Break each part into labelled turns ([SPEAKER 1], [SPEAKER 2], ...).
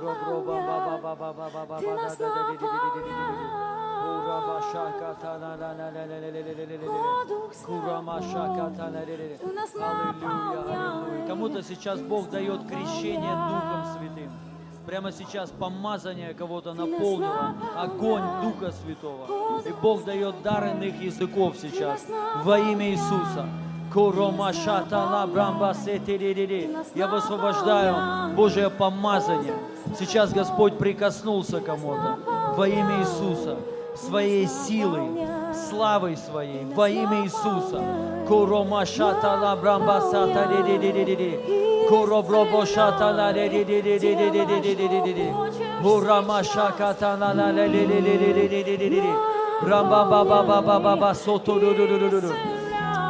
[SPEAKER 1] наполнял, Ты нас наполнял.
[SPEAKER 2] Кому-то сейчас Бог дает крещение Духом Святым. Прямо сейчас помазание кого-то наполнило, огонь Духа Святого. И Бог дает дар иных языков сейчас во имя Иисуса. Я высвобождаю Божье помазание. Сейчас Господь прикоснулся кому-то во имя Иисуса, своей силой, славой своей, во имя Иисуса. Рамба-ба-ба-ба-ба-ба-ба, сото-ду-ду-ду-ду-ду.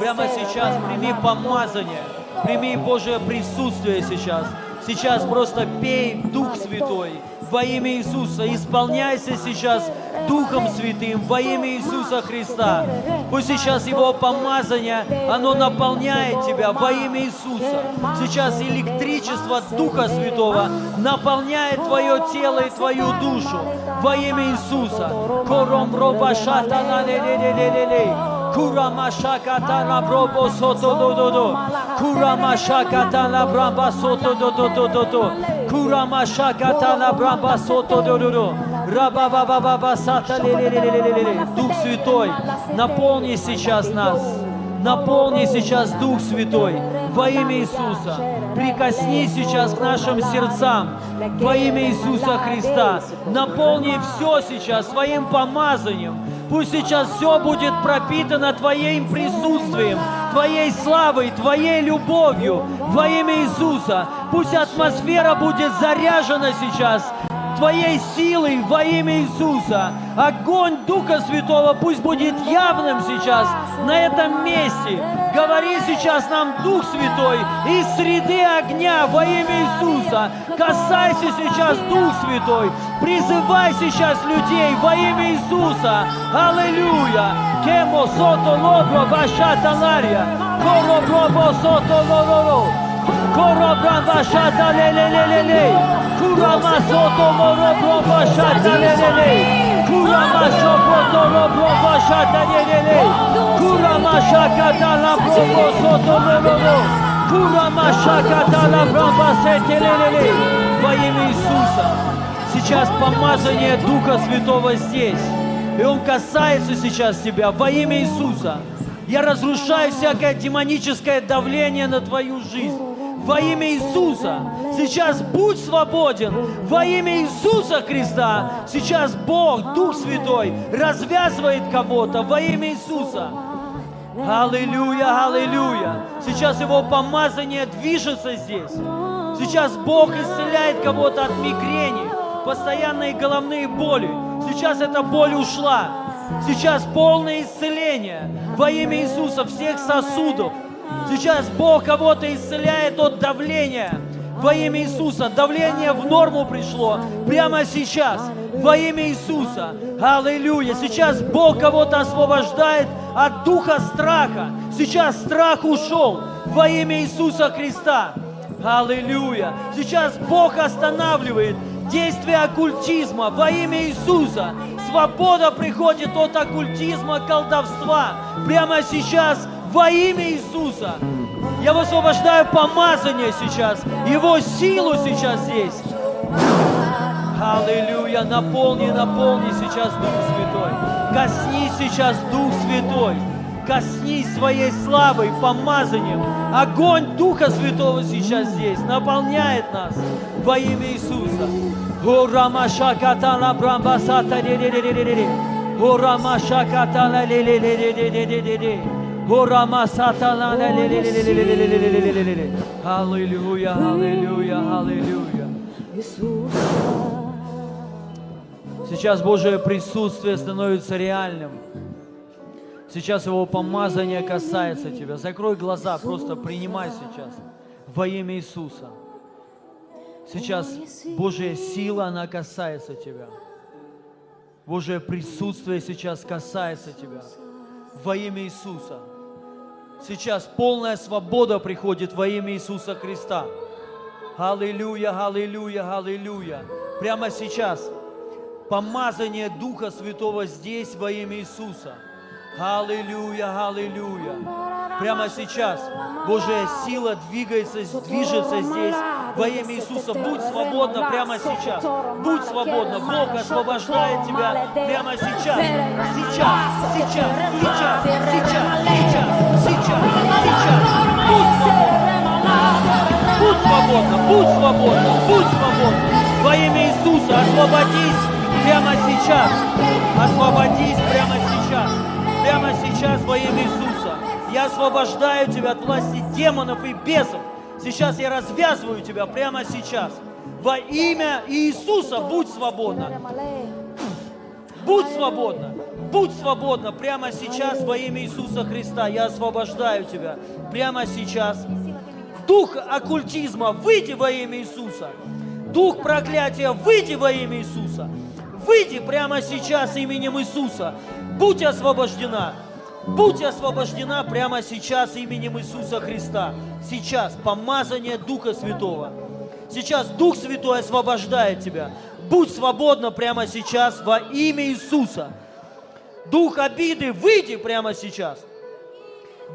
[SPEAKER 2] Прямо сейчас прими помазание, прими Божье присутствие сейчас. Сейчас просто пей Дух Святой во имя Иисуса. Исполняйся сейчас Духом Святым во имя Иисуса Христа. Пусть сейчас Его помазание, оно наполняет тебя во имя Иисуса. Сейчас электричество Духа Святого наполняет твое тело и твою душу во имя Иисуса. Кором роба шатана ле ле ле ле ле ле. Kurama shakata brobo soto do do do. Kurama shakata la bramba soto do do do. Kurama shakata la bramba сото до до до. Раба ба ба ба ба сата. Дух Святой, наполни сейчас нас. Наполни сейчас Дух Святой во имя Иисуса. Прикоснись сейчас к нашим сердцам во имя Иисуса Христа. Наполни все сейчас своим помазанием. Пусть сейчас все будет пропитано Твоим присутствием, Твоей славой, Твоей любовью во имя Иисуса. Пусть атмосфера будет заряжена сейчас Твоей силой во имя Иисуса. Огонь Духа Святого пусть будет явным сейчас на этом месте. Говори сейчас нам, Дух Святой, из среды огня во имя Иисуса. Касайся сейчас, Дух Святой. Призывай сейчас людей во имя Иисуса. Аллилуйя. Кемо сото лобро вашата лария. Коро сото лоро. Korobran başata lelelelele Kurama sotomorobron başata lelele Kurama şopotorobron başata lelele Kurama şakata laprobo sotomorobro Kurama şakata labron basete lelele Во имя Иисуса сейчас помазание Духа Святого здесь. И Он касается сейчас тебя во имя Иисуса. Я разрушаю всякое демоническое давление на твою жизнь во имя Иисуса. Сейчас будь свободен во имя Иисуса Христа. Сейчас Бог, Дух Святой, развязывает кого-то во имя Иисуса. Аллилуйя, аллилуйя. Сейчас Его помазание движется здесь. Сейчас Бог исцеляет кого-то от мигрени, постоянные головные боли. Сейчас эта боль ушла. Сейчас полное исцеление во имя Иисуса всех сосудов. Сейчас Бог кого-то исцеляет от давления. Во имя Иисуса. Давление в норму пришло прямо сейчас. Во имя Иисуса. Аллилуйя. Сейчас Бог кого-то освобождает от духа страха. Сейчас страх ушел во имя Иисуса Христа. Аллилуйя. Сейчас Бог останавливает действие оккультизма во имя Иисуса. Свобода приходит от оккультизма, колдовства. Прямо сейчас во имя Иисуса. Я высвобождаю помазание сейчас, Его силу сейчас здесь. Аллилуйя, наполни, наполни сейчас Дух Святой. Коснись сейчас Дух Святой. Коснись своей славой, помазанием. Огонь Духа Святого сейчас здесь наполняет нас во имя Иисуса. О, Рамашакатана Брамбасата О, Рамашакатана Ле-ле-ле-ле-ле-ле-ле-ле. Аллилуйя, аллилуйя, аллилуйя. Сейчас Божие присутствие становится реальным. Сейчас Его помазание касается тебя. Закрой глаза, просто принимай сейчас во имя Иисуса. Сейчас Божья сила, она касается тебя. Божье присутствие сейчас касается тебя. Во имя Иисуса. Сейчас полная свобода приходит во имя Иисуса Христа. Аллилуйя, аллилуйя, аллилуйя. Прямо сейчас помазание Духа Святого здесь во имя Иисуса. Аллилуйя, аллилуйя. Прямо сейчас Божья сила двигается, движется здесь во имя Иисуса. Будь свободна прямо сейчас. Будь свободна. Бог освобождает тебя прямо сейчас. Сейчас, сейчас, сейчас, сейчас, сейчас, сейчас, сейчас. Будь свободна. Будь свободна, будь свободна, будь свободна. Во имя Иисуса освободись прямо сейчас. Освободись прямо сейчас. Прямо сейчас во имя Иисуса. Я освобождаю тебя от власти демонов и бесов. Сейчас я развязываю тебя прямо сейчас. Во имя Иисуса будь свободна. Будь свободна. Будь свободна прямо сейчас во имя Иисуса Христа. Я освобождаю тебя прямо сейчас. Дух оккультизма, выйди во имя Иисуса. Дух проклятия, выйди во имя Иисуса. Выйди прямо сейчас именем Иисуса. Будь освобождена. Будь освобождена прямо сейчас именем Иисуса Христа. Сейчас помазание Духа Святого. Сейчас Дух Святой освобождает тебя. Будь свободна прямо сейчас во имя Иисуса. Дух обиды, выйди прямо сейчас.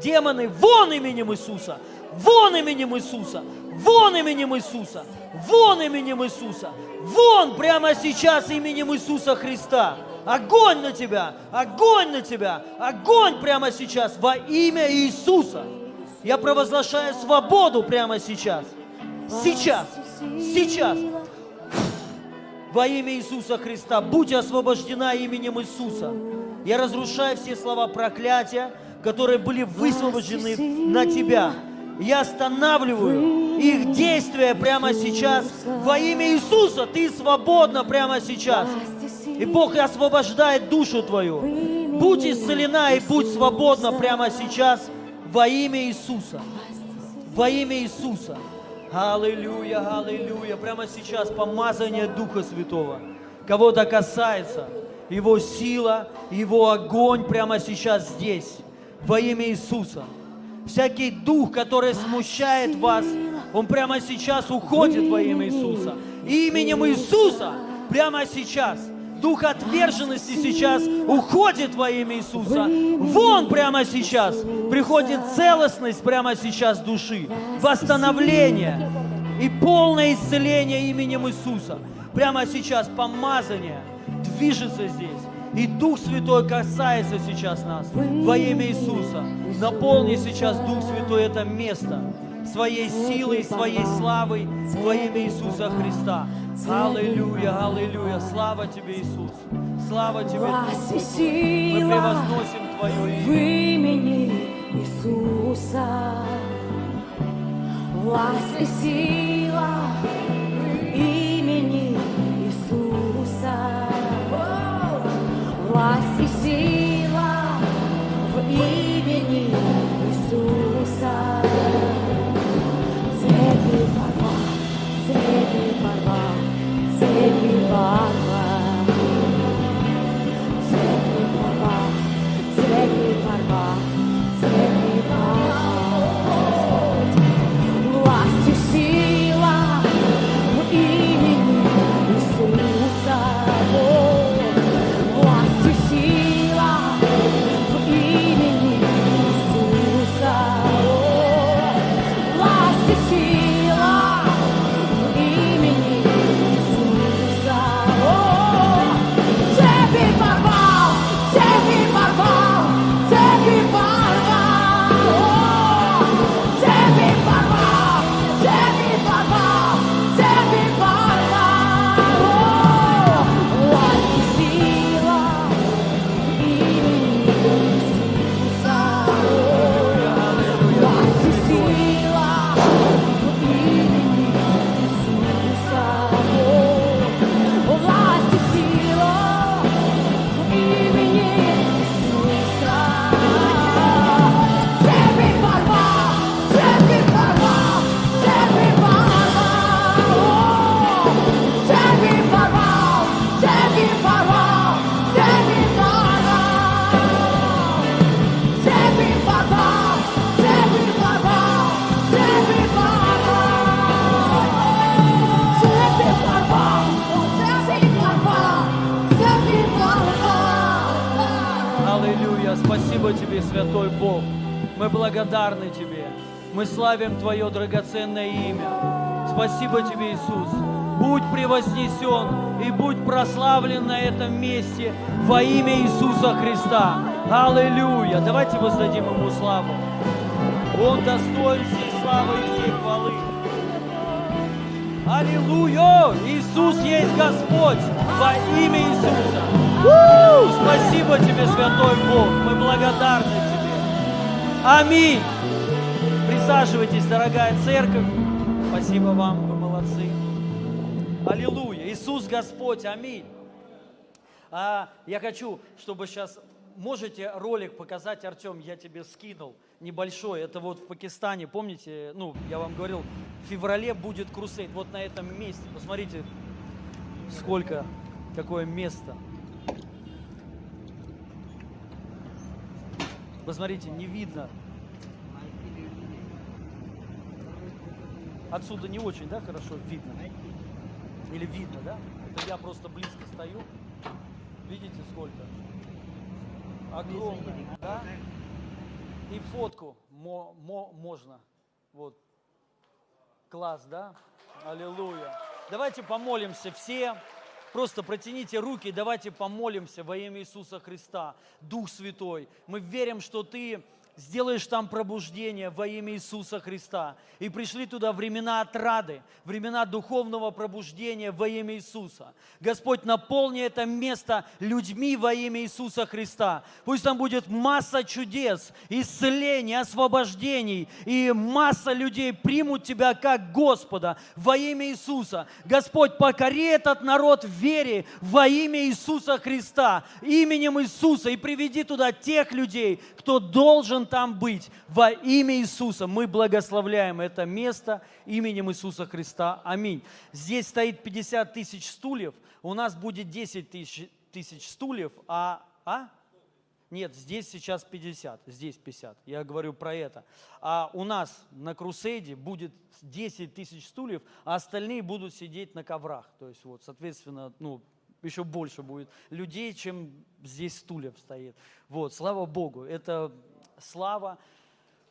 [SPEAKER 2] Демоны, вон именем Иисуса. Вон именем Иисуса. Вон именем Иисуса. Вон именем Иисуса. Вон прямо сейчас именем Иисуса Христа. Огонь на тебя! Огонь на тебя! Огонь прямо сейчас во имя Иисуса! Я провозглашаю свободу прямо сейчас. Сейчас. Сейчас. Во имя Иисуса Христа. Будь освобождена именем Иисуса. Я разрушаю все слова проклятия, которые были высвобождены на тебя. Я останавливаю их действия прямо сейчас. Во имя Иисуса ты свободна прямо сейчас. И Бог освобождает душу твою. Будь исцелена и будь свободна прямо сейчас во имя Иисуса. Во имя Иисуса. Аллилуйя, аллилуйя. Прямо сейчас помазание Духа Святого. Кого-то касается. Его сила, Его огонь прямо сейчас здесь. Во имя Иисуса. Всякий дух, который смущает вас, он прямо сейчас уходит во имя Иисуса. Именем Иисуса прямо сейчас – Дух отверженности сейчас уходит во имя Иисуса. Вон прямо сейчас приходит целостность прямо сейчас души, восстановление и полное исцеление именем Иисуса. Прямо сейчас помазание движется здесь. И Дух Святой касается сейчас нас во имя Иисуса. Наполни сейчас Дух Святой это место своей силой, своей славой во имя Иисуса Христа. Аллилуйя, аллилуйя. Слава Тебе, Иисус. Слава Тебе,
[SPEAKER 1] Власть и.
[SPEAKER 2] Мы превозносим Твое
[SPEAKER 1] в
[SPEAKER 2] имя.
[SPEAKER 1] имени Иисуса. Власть и сила в имени Иисуса. Власть и сила
[SPEAKER 2] славим Твое драгоценное имя. Спасибо Тебе, Иисус. Будь превознесен и будь прославлен на этом месте во имя Иисуса Христа. Аллилуйя! Давайте воздадим Ему славу. Он достоин всей славы и всей хвалы. Аллилуйя! Иисус есть Господь во имя Иисуса. Спасибо Тебе, Святой Бог. Мы благодарны Тебе. Аминь. Присаживайтесь, дорогая церковь. Спасибо вам, вы молодцы. Аллилуйя. Иисус Господь. Аминь. А, я хочу, чтобы сейчас можете ролик показать, Артем, я тебе скинул небольшой. Это вот в Пакистане, помните, ну, я вам говорил, в феврале будет крусейд. Вот на этом месте. Посмотрите, сколько, какое место. Посмотрите, не видно. Отсюда не очень, да, хорошо видно? Или видно, да? Это я просто близко стою. Видите, сколько? Огромное, да? И фотку мо- мо- можно. Вот. Класс, да? Аллилуйя. Давайте помолимся все. Просто протяните руки, давайте помолимся во имя Иисуса Христа. Дух Святой, мы верим, что Ты сделаешь там пробуждение во имя Иисуса Христа. И пришли туда времена отрады, времена духовного пробуждения во имя Иисуса. Господь, наполни это место людьми во имя Иисуса Христа. Пусть там будет масса чудес, исцелений, освобождений, и масса людей примут Тебя как Господа во имя Иисуса. Господь, покори этот народ в вере во имя Иисуса Христа, именем Иисуса, и приведи туда тех людей, кто должен там быть во имя Иисуса. Мы благословляем это место именем Иисуса Христа. Аминь. Здесь стоит 50 тысяч стульев, у нас будет 10 тысяч, тысяч стульев, а, а? Нет, здесь сейчас 50, здесь 50. Я говорю про это. А у нас на Крусейде будет 10 тысяч стульев, а остальные будут сидеть на коврах. То есть вот, соответственно, ну, еще больше будет людей, чем здесь стульев стоит. Вот, слава Богу, это слава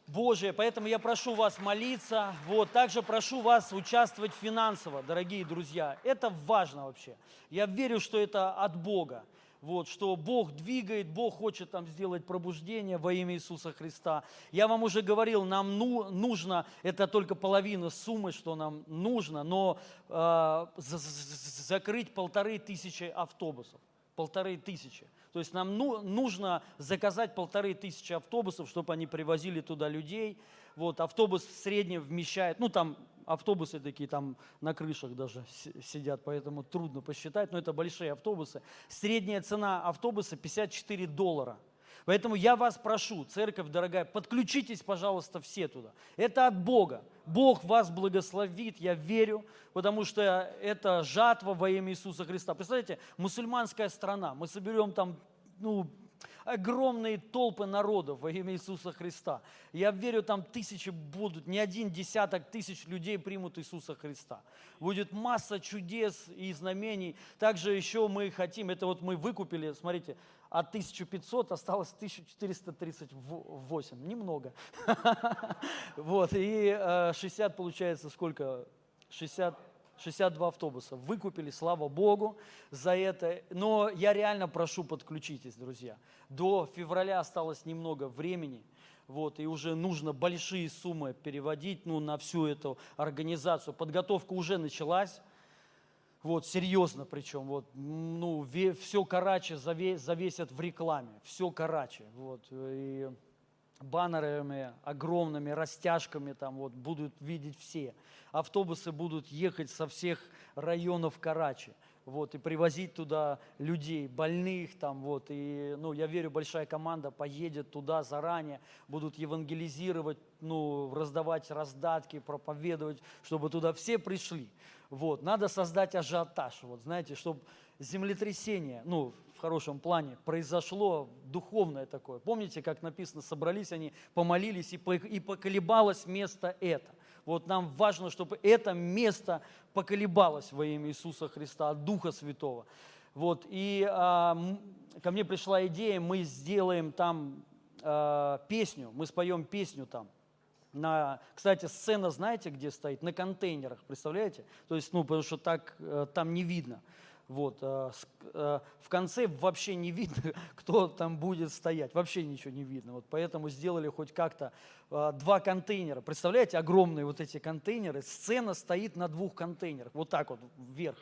[SPEAKER 2] Божия. Поэтому я прошу вас молиться. Вот, также прошу вас участвовать финансово, дорогие друзья. Это важно вообще. Я верю, что это от Бога. Вот, что Бог двигает, Бог хочет там сделать пробуждение во имя Иисуса Христа. Я вам уже говорил, нам ну, нужно, это только половина суммы, что нам нужно, но э, за- за- закрыть полторы тысячи автобусов. Полторы тысячи. То есть нам ну, нужно заказать полторы тысячи автобусов, чтобы они привозили туда людей. Вот, автобус в среднем вмещает, ну там автобусы такие там на крышах даже си- сидят, поэтому трудно посчитать, но это большие автобусы. Средняя цена автобуса 54 доллара. Поэтому я вас прошу, церковь дорогая, подключитесь, пожалуйста, все туда. Это от Бога. Бог вас благословит, я верю, потому что это жатва во имя Иисуса Христа. Представляете, мусульманская страна, мы соберем там, ну, огромные толпы народов во имя Иисуса Христа. Я верю, там тысячи будут, не один десяток тысяч людей примут Иисуса Христа. Будет масса чудес и знамений. Также еще мы хотим, это вот мы выкупили, смотрите, от 1500 осталось 1438, немного. Вот, и э, 60 получается сколько? 60, 62 автобуса. Выкупили, слава Богу, за это. Но я реально прошу, подключитесь, друзья. До февраля осталось немного времени. Вот, и уже нужно большие суммы переводить ну, на всю эту организацию. Подготовка уже началась. Вот, серьезно причем, вот, ну, все Карачи заве- завесят в рекламе, все Карачи, вот, и баннерами огромными, растяжками там вот будут видеть все. Автобусы будут ехать со всех районов Карачи, вот, и привозить туда людей, больных там, вот, и, ну, я верю, большая команда поедет туда заранее, будут евангелизировать, ну, раздавать раздатки, проповедовать, чтобы туда все пришли. Вот, надо создать ажиотаж, вот, знаете, чтобы землетрясение, ну, в хорошем плане, произошло духовное такое. Помните, как написано, собрались они, помолились, и, по- и поколебалось место это. Вот нам важно, чтобы это место поколебалось во имя Иисуса Христа, Духа Святого. Вот, и а, ко мне пришла идея, мы сделаем там э, песню, мы споем песню там. На, кстати, сцена, знаете, где стоит? На контейнерах, представляете? То есть, ну, потому что так э, там не видно. Вот, э, э, в конце вообще не видно, кто там будет стоять, вообще ничего не видно. Вот поэтому сделали хоть как-то э, два контейнера. Представляете, огромные вот эти контейнеры. Сцена стоит на двух контейнерах, вот так вот вверх.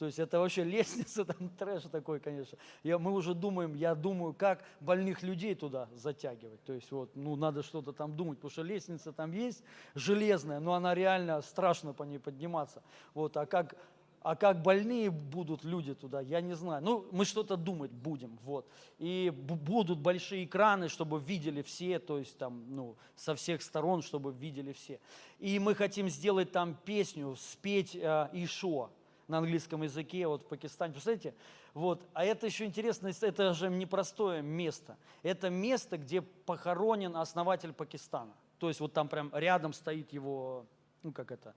[SPEAKER 2] То есть это вообще лестница, там трэш такой, конечно. Я, мы уже думаем, я думаю, как больных людей туда затягивать. То есть вот, ну, надо что-то там думать, потому что лестница там есть железная, но она реально страшно по ней подниматься. Вот, а как, а как больные будут люди туда, я не знаю. Ну, мы что-то думать будем, вот. И бу- будут большие экраны, чтобы видели все, то есть там, ну, со всех сторон, чтобы видели все. И мы хотим сделать там песню, спеть э, Ишуа на английском языке, вот в Пакистане. Представляете? Вот. А это еще интересно, это же непростое место. Это место, где похоронен основатель Пакистана. То есть вот там прям рядом стоит его, ну как это,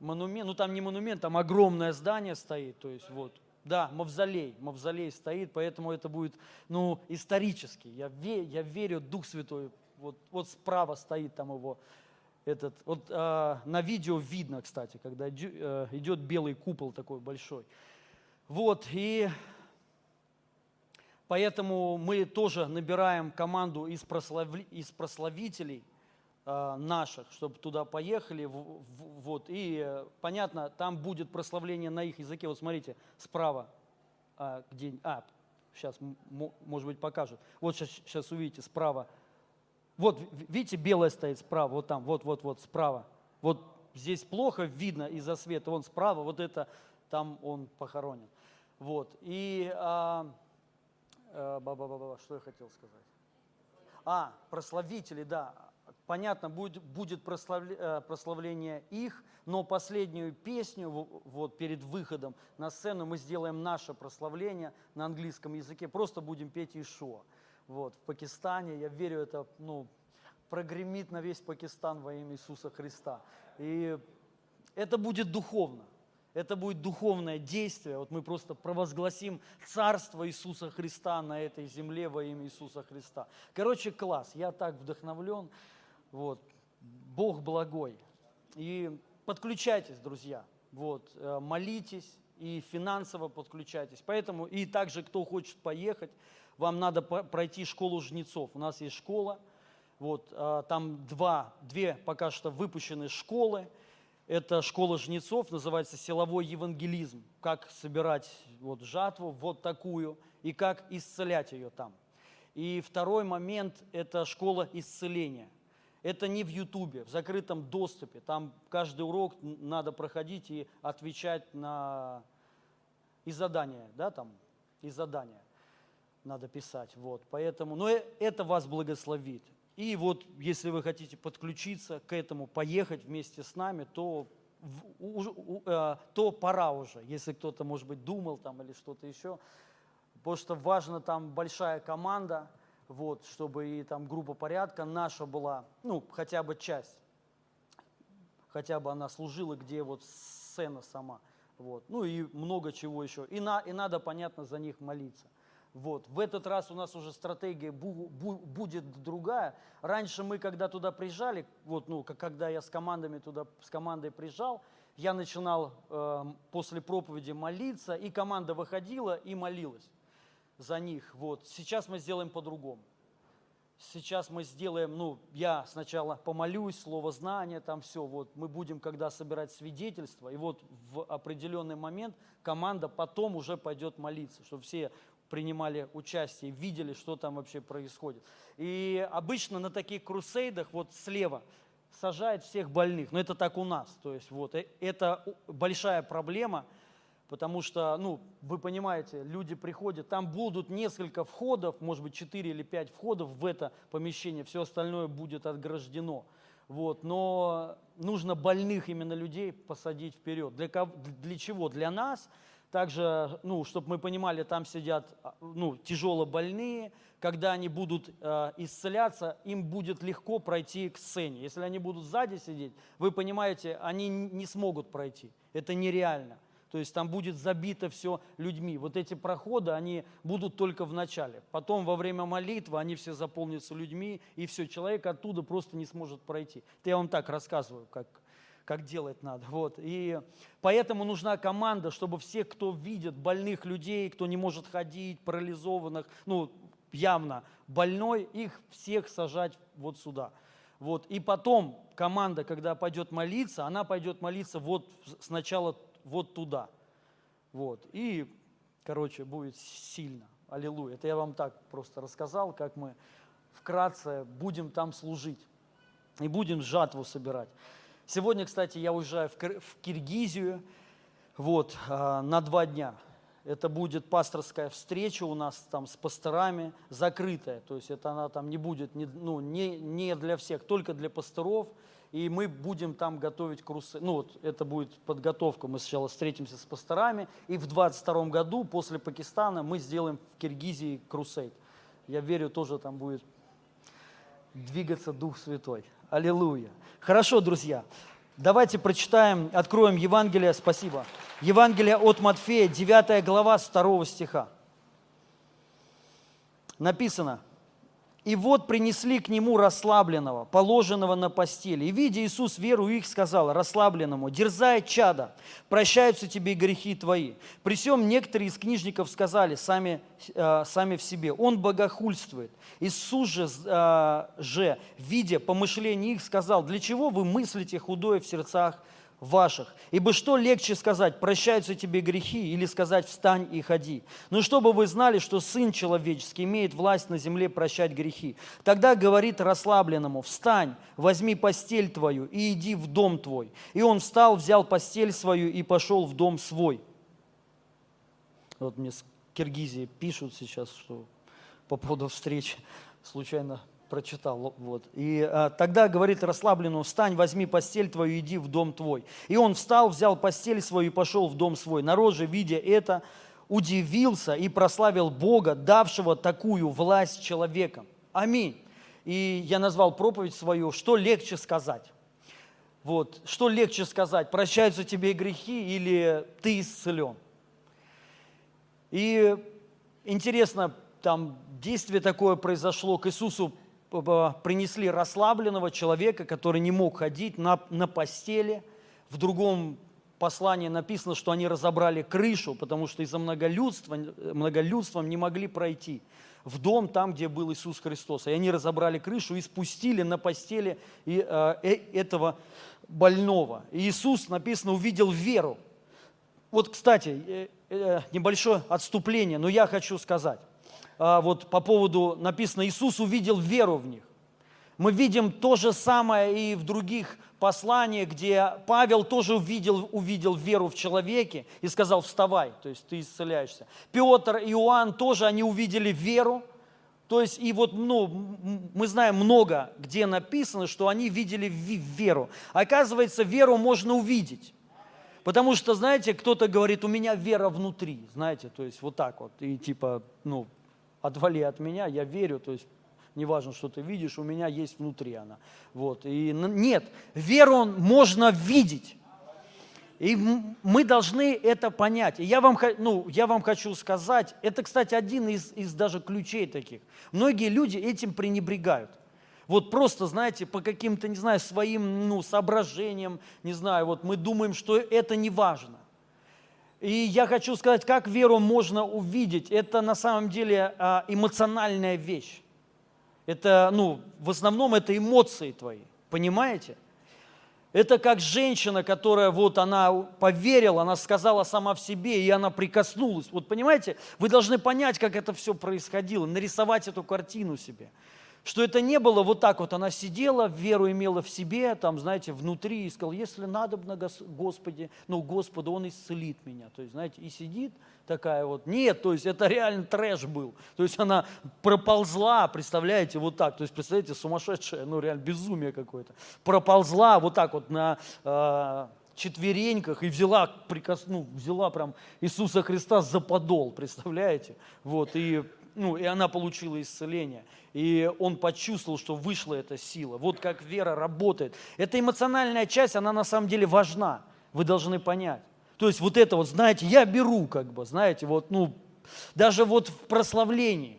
[SPEAKER 2] монумент, ну там не монумент, там огромное здание стоит, то есть вот. Да, мавзолей, мавзолей стоит, поэтому это будет, ну, исторически. Я, ве- я верю, Дух Святой, вот, вот справа стоит там его этот, вот а, на видео видно, кстати, когда э, идет белый купол такой большой. Вот, и поэтому мы тоже набираем команду из, прославли- из прославителей э, наших, чтобы туда поехали. вот, и э, понятно, там будет прославление на их языке. Вот смотрите, справа, а, где, а, сейчас, может быть, покажут. Вот сейчас, увидите, справа. Вот, ви- видите, белое стоит справа, вот там, вот, вот, вот, справа. Вот здесь плохо видно из-за света, вон справа, вот это, там он похоронен. Вот, и, а, э, ба-ба-ба-ба, что я хотел сказать? А, прославители, да. Понятно, будет, будет э, прославление их, но последнюю песню вот перед выходом на сцену мы сделаем наше прославление на английском языке. Просто будем петь Ишуа. Вот, в Пакистане, я верю, это ну, прогремит на весь Пакистан во имя Иисуса Христа. И это будет духовно. Это будет духовное действие. Вот мы просто провозгласим Царство Иисуса Христа на этой земле во имя Иисуса Христа. Короче, класс. Я так вдохновлен. Вот. Бог благой. И подключайтесь, друзья. Вот. э, Молитесь и финансово подключайтесь. Поэтому и также, кто хочет поехать, вам надо пройти школу жнецов. У нас есть школа. Вот, а, там два, две пока что выпущенные школы. Это школа жнецов, называется силовой евангелизм. Как собирать вот жатву вот такую и как исцелять ее там. И второй момент – это школа исцеления. Это не в Ютубе, в закрытом доступе. Там каждый урок надо проходить и отвечать на и задания, да, там, и задания надо писать, вот, поэтому, но э- это вас благословит. И вот, если вы хотите подключиться к этому, поехать вместе с нами, то, э, то пора уже, если кто-то, может быть, думал там или что-то еще, потому что важно там большая команда, вот, чтобы и там группа порядка наша была, ну, хотя бы часть, хотя бы она служила, где вот сцена сама. Вот. Ну и много чего еще. И, на, и надо, понятно, за них молиться. Вот. В этот раз у нас уже стратегия бу- бу- будет другая. Раньше мы, когда туда приезжали, вот, ну, когда я с командами туда, с командой приезжал, я начинал э, после проповеди молиться, и команда выходила и молилась за них. Вот. Сейчас мы сделаем по-другому. Сейчас мы сделаем, ну, я сначала помолюсь, слово знания, там все, вот, мы будем, когда собирать свидетельства, и вот в определенный момент команда потом уже пойдет молиться, чтобы все принимали участие, видели, что там вообще происходит. И обычно на таких крусейдах вот слева сажает всех больных, но это так у нас, то есть вот, э- это большая проблема, Потому что, ну, вы понимаете, люди приходят, там будут несколько входов, может быть, 4 или 5 входов в это помещение, все остальное будет отграждено. Вот, но нужно больных именно людей посадить вперед. Для, кого- для чего? Для нас. Также, ну, чтобы мы понимали, там сидят а, ну, тяжело больные. Когда они будут э, исцеляться, им будет легко пройти к сцене. Если они будут сзади сидеть, вы понимаете, они не смогут пройти. Это нереально. То есть там будет забито все людьми. Вот эти проходы, они будут только в начале. Потом во время молитвы они все заполнятся людьми, и все, человек оттуда просто не сможет пройти. Это я вам так рассказываю, как, как делать надо. Вот. И поэтому нужна команда, чтобы все, кто видит больных людей, кто не может ходить, парализованных, ну, явно больной, их всех сажать вот сюда. Вот. И потом команда, когда пойдет молиться, она пойдет молиться вот сначала вот туда. Вот. И, короче, будет сильно. Аллилуйя. Это я вам так просто рассказал, как мы вкратце будем там служить. И будем жатву собирать. Сегодня, кстати, я уезжаю в, Киргизию вот, а, на два дня. Это будет пасторская встреча у нас там с пасторами, закрытая. То есть это она там не будет, ну, не, не для всех, только для пасторов. И мы будем там готовить курсы. Ну вот это будет подготовка. Мы сначала встретимся с пасторами. И в 22 году, после Пакистана, мы сделаем в Киргизии крусейд. Я верю, тоже там будет двигаться Дух Святой. Аллилуйя. Хорошо, друзья. Давайте прочитаем, откроем Евангелие, спасибо. Евангелие от Матфея, 9 глава, с 2 стиха. Написано, «И вот принесли к нему расслабленного, положенного на постели. И, видя Иисус веру их, сказал расслабленному, «Дерзай, чада, прощаются тебе грехи твои». При всем некоторые из книжников сказали сами, э, сами в себе, «Он богохульствует». Иисус же, э, же, видя помышления их, сказал, для чего вы мыслите худое в сердцах ваших. Ибо что легче сказать, прощаются тебе грехи, или сказать, встань и ходи. Но чтобы вы знали, что Сын Человеческий имеет власть на земле прощать грехи. Тогда говорит расслабленному, встань, возьми постель твою и иди в дом твой. И он встал, взял постель свою и пошел в дом свой. Вот мне с Киргизии пишут сейчас, что по поводу встречи случайно прочитал. Вот. И а, тогда говорит расслабленному, встань, возьми постель твою, иди в дом твой. И он встал, взял постель свою и пошел в дом свой. Народ же, видя это, удивился и прославил Бога, давшего такую власть человекам. Аминь. И я назвал проповедь свою «Что легче сказать?» Вот, что легче сказать, прощаются тебе грехи или ты исцелен? И интересно, там действие такое произошло, к Иисусу принесли расслабленного человека, который не мог ходить на, на постели. В другом послании написано, что они разобрали крышу, потому что из-за многолюдства, многолюдством не могли пройти в дом, там, где был Иисус Христос. И они разобрали крышу и спустили на постели и, э, э, этого больного. И Иисус, написано, увидел веру. Вот, кстати, э, э, небольшое отступление, но я хочу сказать. А, вот по поводу написано, Иисус увидел веру в них. Мы видим то же самое и в других посланиях, где Павел тоже увидел, увидел веру в человеке и сказал, вставай, то есть ты исцеляешься. Петр и Иоанн тоже, они увидели веру, то есть, и вот ну, мы знаем много, где написано, что они видели веру. Оказывается, веру можно увидеть. Потому что, знаете, кто-то говорит, у меня вера внутри, знаете, то есть вот так вот, и типа, ну, отвали от меня, я верю, то есть неважно, что ты видишь, у меня есть внутри она. Вот. И нет, веру можно видеть. И мы должны это понять. И я вам, ну, я вам хочу сказать, это, кстати, один из, из даже ключей таких. Многие люди этим пренебрегают. Вот просто, знаете, по каким-то, не знаю, своим ну, соображениям, не знаю, вот мы думаем, что это не важно. И я хочу сказать, как веру можно увидеть. Это на самом деле а, эмоциональная вещь. Это, ну, в основном это эмоции твои, понимаете? Это как женщина, которая вот она поверила, она сказала сама в себе, и она прикоснулась. Вот понимаете, вы должны понять, как это все происходило, нарисовать эту картину себе что это не было вот так вот, она сидела, веру имела в себе, там, знаете, внутри, и сказала, если надо, Господи, ну, Господу, Он исцелит меня. То есть, знаете, и сидит такая вот. Нет, то есть это реально трэш был. То есть она проползла, представляете, вот так. То есть, представляете, сумасшедшая, ну, реально безумие какое-то. Проползла вот так вот на э, четвереньках и взяла, прикос, ну, взяла прям Иисуса Христа за подол, представляете? Вот, и ну, и она получила исцеление. И он почувствовал, что вышла эта сила. Вот как вера работает. Эта эмоциональная часть, она на самом деле важна. Вы должны понять. То есть вот это вот, знаете, я беру как бы, знаете, вот, ну, даже вот в прославлении,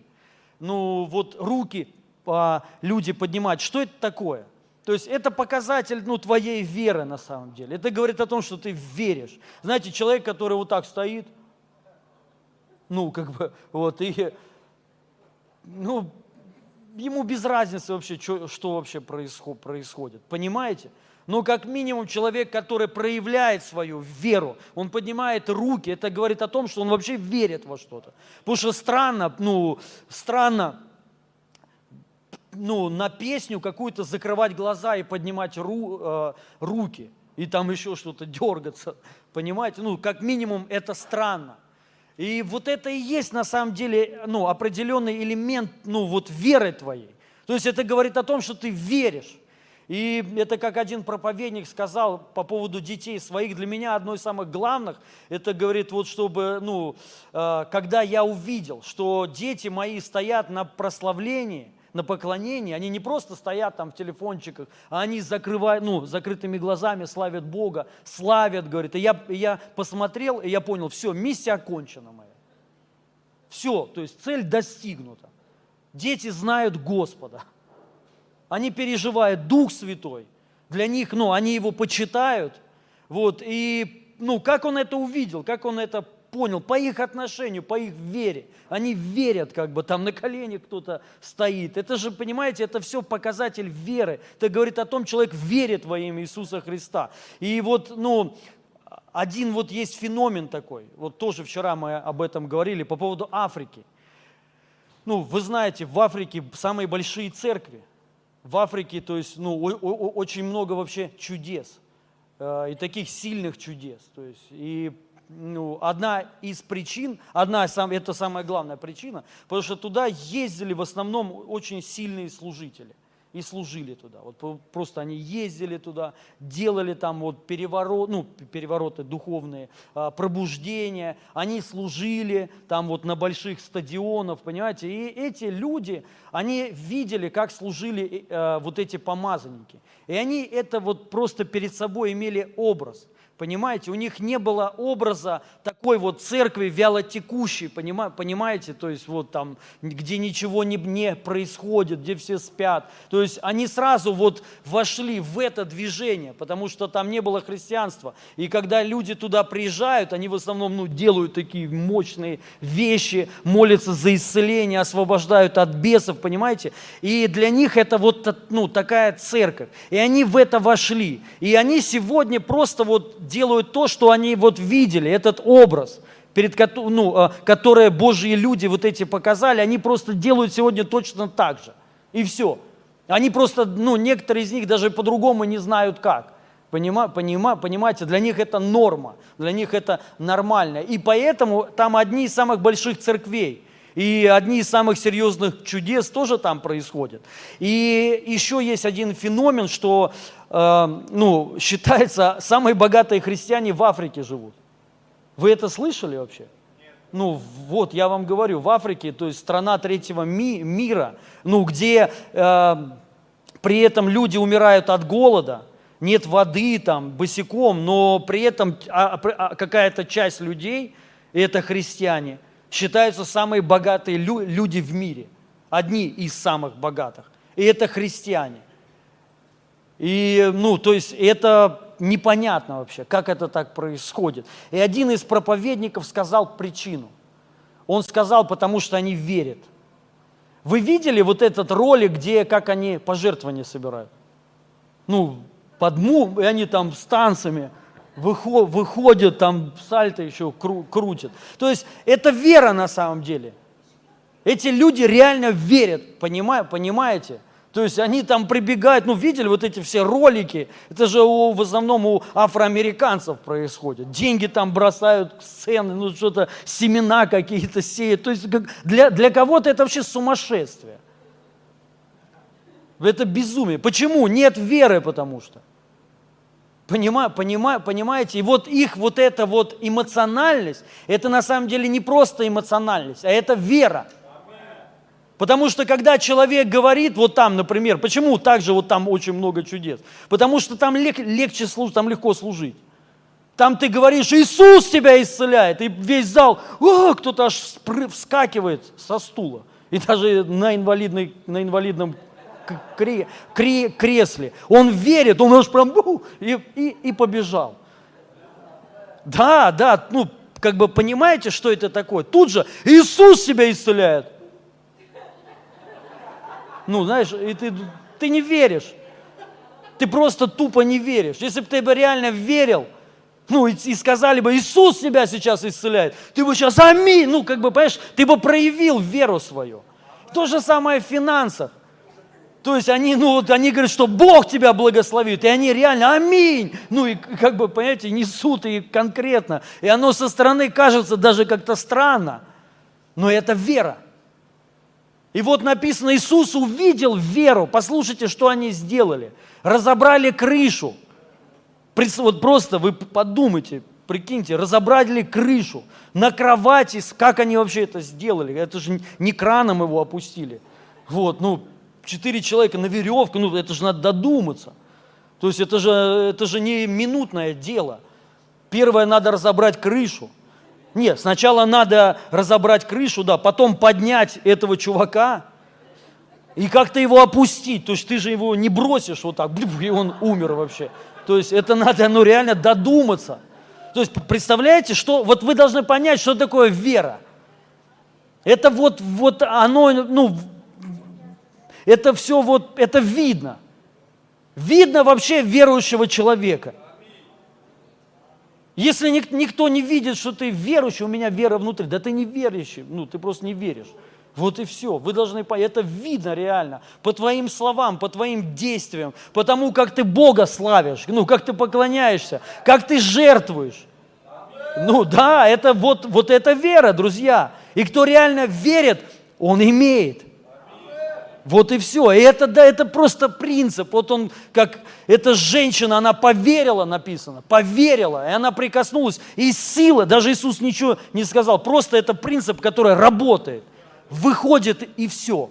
[SPEAKER 2] ну, вот руки а, люди поднимать, что это такое? То есть это показатель ну, твоей веры на самом деле. Это говорит о том, что ты веришь. Знаете, человек, который вот так стоит, ну, как бы, вот, и, ну, ему без разницы вообще, что, что вообще происходит. Понимаете? Но как минимум человек, который проявляет свою веру, он поднимает руки, это говорит о том, что он вообще верит во что-то. Потому что странно, ну, странно, ну, на песню какую-то закрывать глаза и поднимать ру, э, руки, и там еще что-то дергаться, понимаете? Ну, как минимум это странно. И вот это и есть на самом деле ну, определенный элемент ну, вот веры твоей. То есть это говорит о том, что ты веришь. И это как один проповедник сказал по поводу детей своих, для меня одно из самых главных, это говорит, вот чтобы, ну, э, когда я увидел, что дети мои стоят на прославлении, на поклонении, они не просто стоят там в телефончиках, а они закрывают, ну, закрытыми глазами славят Бога, славят, говорит. И я, я посмотрел, и я понял, все, миссия окончена моя. Все, то есть цель достигнута. Дети знают Господа они переживают Дух Святой. Для них, ну, они его почитают. Вот, и, ну, как он это увидел, как он это понял, по их отношению, по их вере. Они верят, как бы там на коленях кто-то стоит. Это же, понимаете, это все показатель веры. Это говорит о том, человек верит во имя Иисуса Христа. И вот, ну, один вот есть феномен такой, вот тоже вчера мы об этом говорили, по поводу Африки. Ну, вы знаете, в Африке самые большие церкви в Африке, то есть, ну, очень много вообще чудес, э, и таких сильных чудес. То есть, и ну, одна из причин, одна, это самая главная причина, потому что туда ездили в основном очень сильные служители – и служили туда. Вот просто они ездили туда, делали там вот переворот, ну, перевороты духовные, а, пробуждения, они служили там вот на больших стадионах, понимаете, и эти люди, они видели, как служили э, вот эти помазанники. И они это вот просто перед собой имели образ – Понимаете, у них не было образа такой вот церкви вялотекущей, понимаете, то есть вот там, где ничего не, не происходит, где все спят. То есть они сразу вот вошли в это движение, потому что там не было христианства. И когда люди туда приезжают, они в основном ну, делают такие мощные вещи, молятся за исцеление, освобождают от бесов, понимаете. И для них это вот ну, такая церковь. И они в это вошли. И они сегодня просто вот делают то, что они вот видели, этот образ, перед, ну, а, которые Божьи люди вот эти показали, они просто делают сегодня точно так же. И все. Они просто, ну, некоторые из них даже по-другому не знают как. Понима, понима, понимаете, для них это норма, для них это нормально. И поэтому там одни из самых больших церквей. И одни из самых серьезных чудес тоже там происходят. И еще есть один феномен, что э, ну, считается, самые богатые христиане в Африке живут. Вы это слышали вообще? Ну вот, я вам говорю, в Африке, то есть страна третьего ми- мира, ну где э, при этом люди умирают от голода, нет воды там, босиком, но при этом а, а, какая-то часть людей, это христиане – считаются самые богатые люди в мире. Одни из самых богатых. И это христиане. И, ну, то есть это непонятно вообще, как это так происходит. И один из проповедников сказал причину. Он сказал, потому что они верят. Вы видели вот этот ролик, где, как они пожертвования собирают? Ну, под му, и они там с танцами выходят, там сальто еще кру, крутят. То есть это вера на самом деле. Эти люди реально верят, понимаете? То есть они там прибегают, ну видели вот эти все ролики, это же у, в основном у афроамериканцев происходит. Деньги там бросают сцены, ну что-то, семена какие-то сеют. То есть для, для кого-то это вообще сумасшествие. Это безумие. Почему? Нет веры, потому что. Понима, понима, понимаете? И вот их вот эта вот эмоциональность, это на самом деле не просто эмоциональность, а это вера. Потому что когда человек говорит, вот там, например, почему также вот там очень много чудес? Потому что там лег, легче служить, там легко служить. Там ты говоришь, Иисус тебя исцеляет, и весь зал, о, кто-то аж вскакивает со стула. И даже на, инвалидной, на инвалидном кре- кре- кресле. Он верит, он аж прям, и, и, и побежал. Да, да, ну, как бы понимаете, что это такое? Тут же Иисус тебя исцеляет. Ну, знаешь, и ты, ты не веришь. Ты просто тупо не веришь. Если бы ты бы реально верил, ну, и, и сказали бы, Иисус тебя сейчас исцеляет, ты бы сейчас, аминь, ну, как бы, понимаешь, ты бы проявил веру свою. То же самое в финансах. То есть они, ну, вот они говорят, что Бог тебя благословит, и они реально, аминь, ну, и как бы, понимаете, несут и конкретно. И оно со стороны кажется даже как-то странно, но это вера. И вот написано, Иисус увидел веру. Послушайте, что они сделали. Разобрали крышу. Вот просто вы подумайте, прикиньте, разобрали крышу на кровати, как они вообще это сделали? Это же не краном его опустили. Вот, ну, четыре человека на веревку, ну, это же надо додуматься. То есть это же, это же не минутное дело. Первое, надо разобрать крышу. Нет, сначала надо разобрать крышу, да, потом поднять этого чувака и как-то его опустить. То есть ты же его не бросишь вот так, и он умер вообще. То есть это надо, ну, реально додуматься. То есть представляете, что, вот вы должны понять, что такое вера. Это вот, вот оно, ну, это все вот, это видно. Видно вообще верующего человека. Если ник- никто не видит, что ты верующий, у меня вера внутри, да ты не верующий, ну ты просто не веришь. Вот и все. Вы должны понять, это видно реально по твоим словам, по твоим действиям, по тому, как ты Бога славишь, ну, как ты поклоняешься, как ты жертвуешь. Ну да, это вот, вот это вера, друзья. И кто реально верит, он имеет. Вот и все. И это, да, это просто принцип. Вот он, как эта женщина, она поверила, написано, поверила, и она прикоснулась. И сила, даже Иисус ничего не сказал, просто это принцип, который работает. Выходит и все.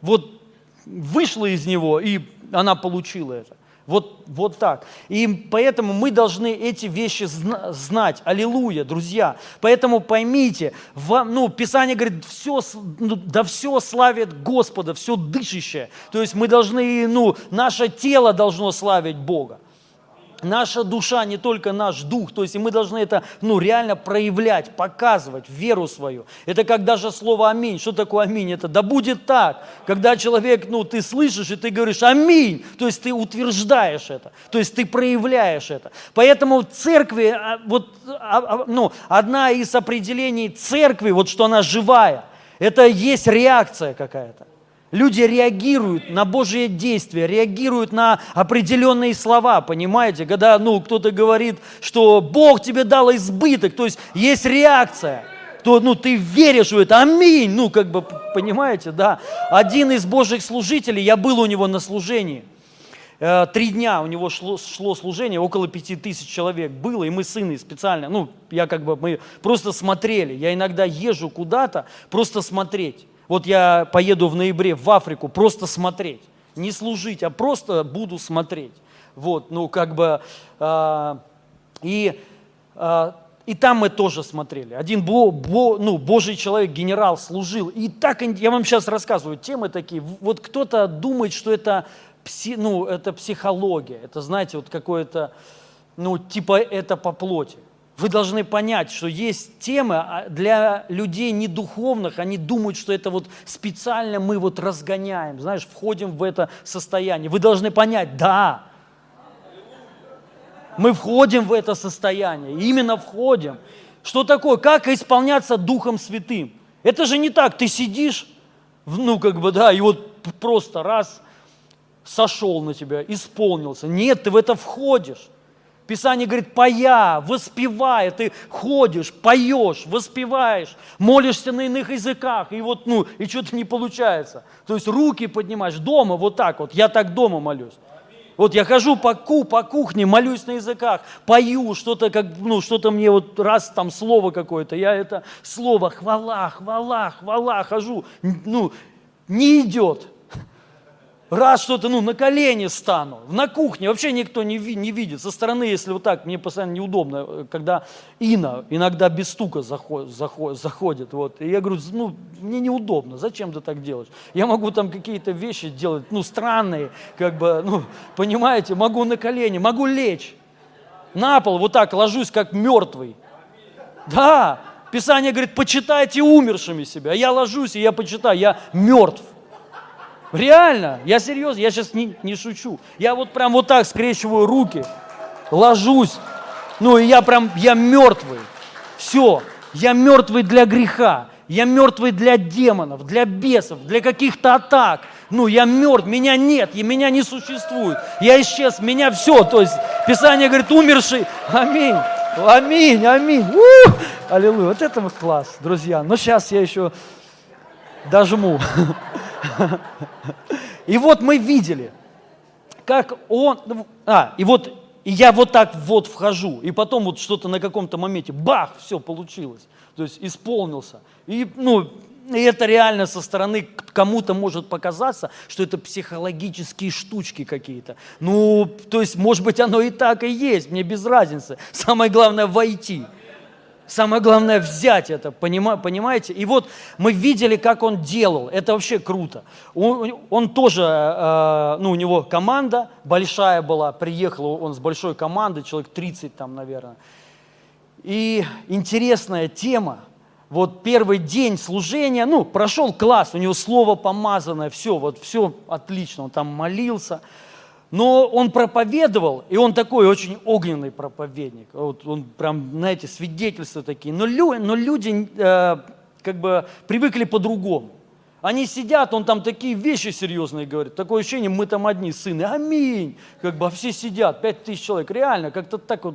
[SPEAKER 2] Вот вышла из него, и она получила это. Вот, вот так. И поэтому мы должны эти вещи зна- знать. Аллилуйя, друзья. Поэтому поймите, вам, ну, Писание говорит, все, ну, да все славит Господа, все дышащее. То есть мы должны, ну, наше тело должно славить Бога. Наша душа, не только наш дух, то есть и мы должны это ну, реально проявлять, показывать, веру свою. Это как даже слово «аминь». Что такое «аминь»? Это «да будет так». Когда человек, ну, ты слышишь, и ты говоришь «аминь», то есть ты утверждаешь это, то есть ты проявляешь это. Поэтому в церкви, а, вот, а, а, ну, одна из определений церкви, вот что она живая, это есть реакция какая-то. Люди реагируют на Божие действия, реагируют на определенные слова, понимаете? Когда ну, кто-то говорит, что Бог тебе дал избыток, то есть есть реакция, то ну, ты веришь в это, аминь, ну как бы, понимаете, да. Один из Божьих служителей, я был у него на служении, Э, Три дня у него шло, шло служение, около пяти тысяч человек было, и мы с сыном специально, ну, я как бы, мы просто смотрели. Я иногда езжу куда-то, просто смотреть. Вот я поеду в ноябре в Африку, просто смотреть. Не служить, а просто буду смотреть. Вот, ну, как бы, а, и, а, и там мы тоже смотрели. Один бо, бо- ну, Божий человек, генерал, служил. И так, я вам сейчас рассказываю, темы такие. Вот кто-то думает, что это, пси, ну, это психология, это, знаете, вот какое-то, ну, типа это по плоти. Вы должны понять, что есть темы а для людей недуховных, они думают, что это вот специально мы вот разгоняем, знаешь, входим в это состояние. Вы должны понять, да, мы входим в это состояние, именно входим. Что такое? Как исполняться Духом Святым? Это же не так, ты сидишь, ну как бы, да, и вот просто раз сошел на тебя, исполнился. Нет, ты в это входишь. Писание говорит, поя, воспевая, ты ходишь, поешь, воспеваешь, молишься на иных языках, и вот, ну, и что-то не получается. То есть руки поднимаешь дома вот так вот, я так дома молюсь. Вот я хожу по, ку, по кухне, молюсь на языках, пою что-то, как, ну, что-то мне вот раз там слово какое-то, я это слово хвала, хвала, хвала, хожу, ну, не идет. Раз что-то, ну, на колени стану, на кухне, вообще никто не, не видит. Со стороны, если вот так, мне постоянно неудобно, э, когда Ина иногда без стука заходит, заходит вот. И я говорю, ну, мне неудобно, зачем ты так делаешь? Я могу там какие-то вещи делать, ну, странные, как бы, ну, понимаете, могу на колени, могу лечь. На пол вот так ложусь, как мертвый. Да, Писание говорит, почитайте умершими себя. Я ложусь, и я почитаю, я мертв. Реально, я серьезно, я сейчас не, не шучу. Я вот прям вот так скрещиваю руки, ложусь, ну и я прям, я мертвый. Все, я мертвый для греха, я мертвый для демонов, для бесов, для каких-то атак. Ну, я мертв, меня нет, и меня не существует. Я исчез, меня все. То есть Писание говорит, умерший. Аминь. Аминь, аминь. У! Аллилуйя. Вот это вот класс, друзья. Но сейчас я еще дожму. И вот мы видели, как он... А, и вот и я вот так вот вхожу, и потом вот что-то на каком-то моменте, бах, все получилось. То есть исполнился. И, ну, и это реально со стороны кому-то может показаться, что это психологические штучки какие-то. Ну, то есть, может быть, оно и так и есть, мне без разницы. Самое главное – войти. Самое главное взять это, понимаете? И вот мы видели, как он делал. Это вообще круто. Он, он тоже, э, ну, у него команда большая была, приехал он с большой командой, человек 30 там, наверное. И интересная тема. Вот первый день служения, ну, прошел класс, у него слово помазанное, все, вот все отлично, он там молился. Но он проповедовал, и он такой очень огненный проповедник. Вот он прям, знаете, свидетельства такие. Но, лю, но люди э, как бы привыкли по-другому. Они сидят, он там такие вещи серьезные говорит. Такое ощущение, мы там одни сыны. Аминь. Как бы а все сидят, пять тысяч человек. Реально, как-то так вот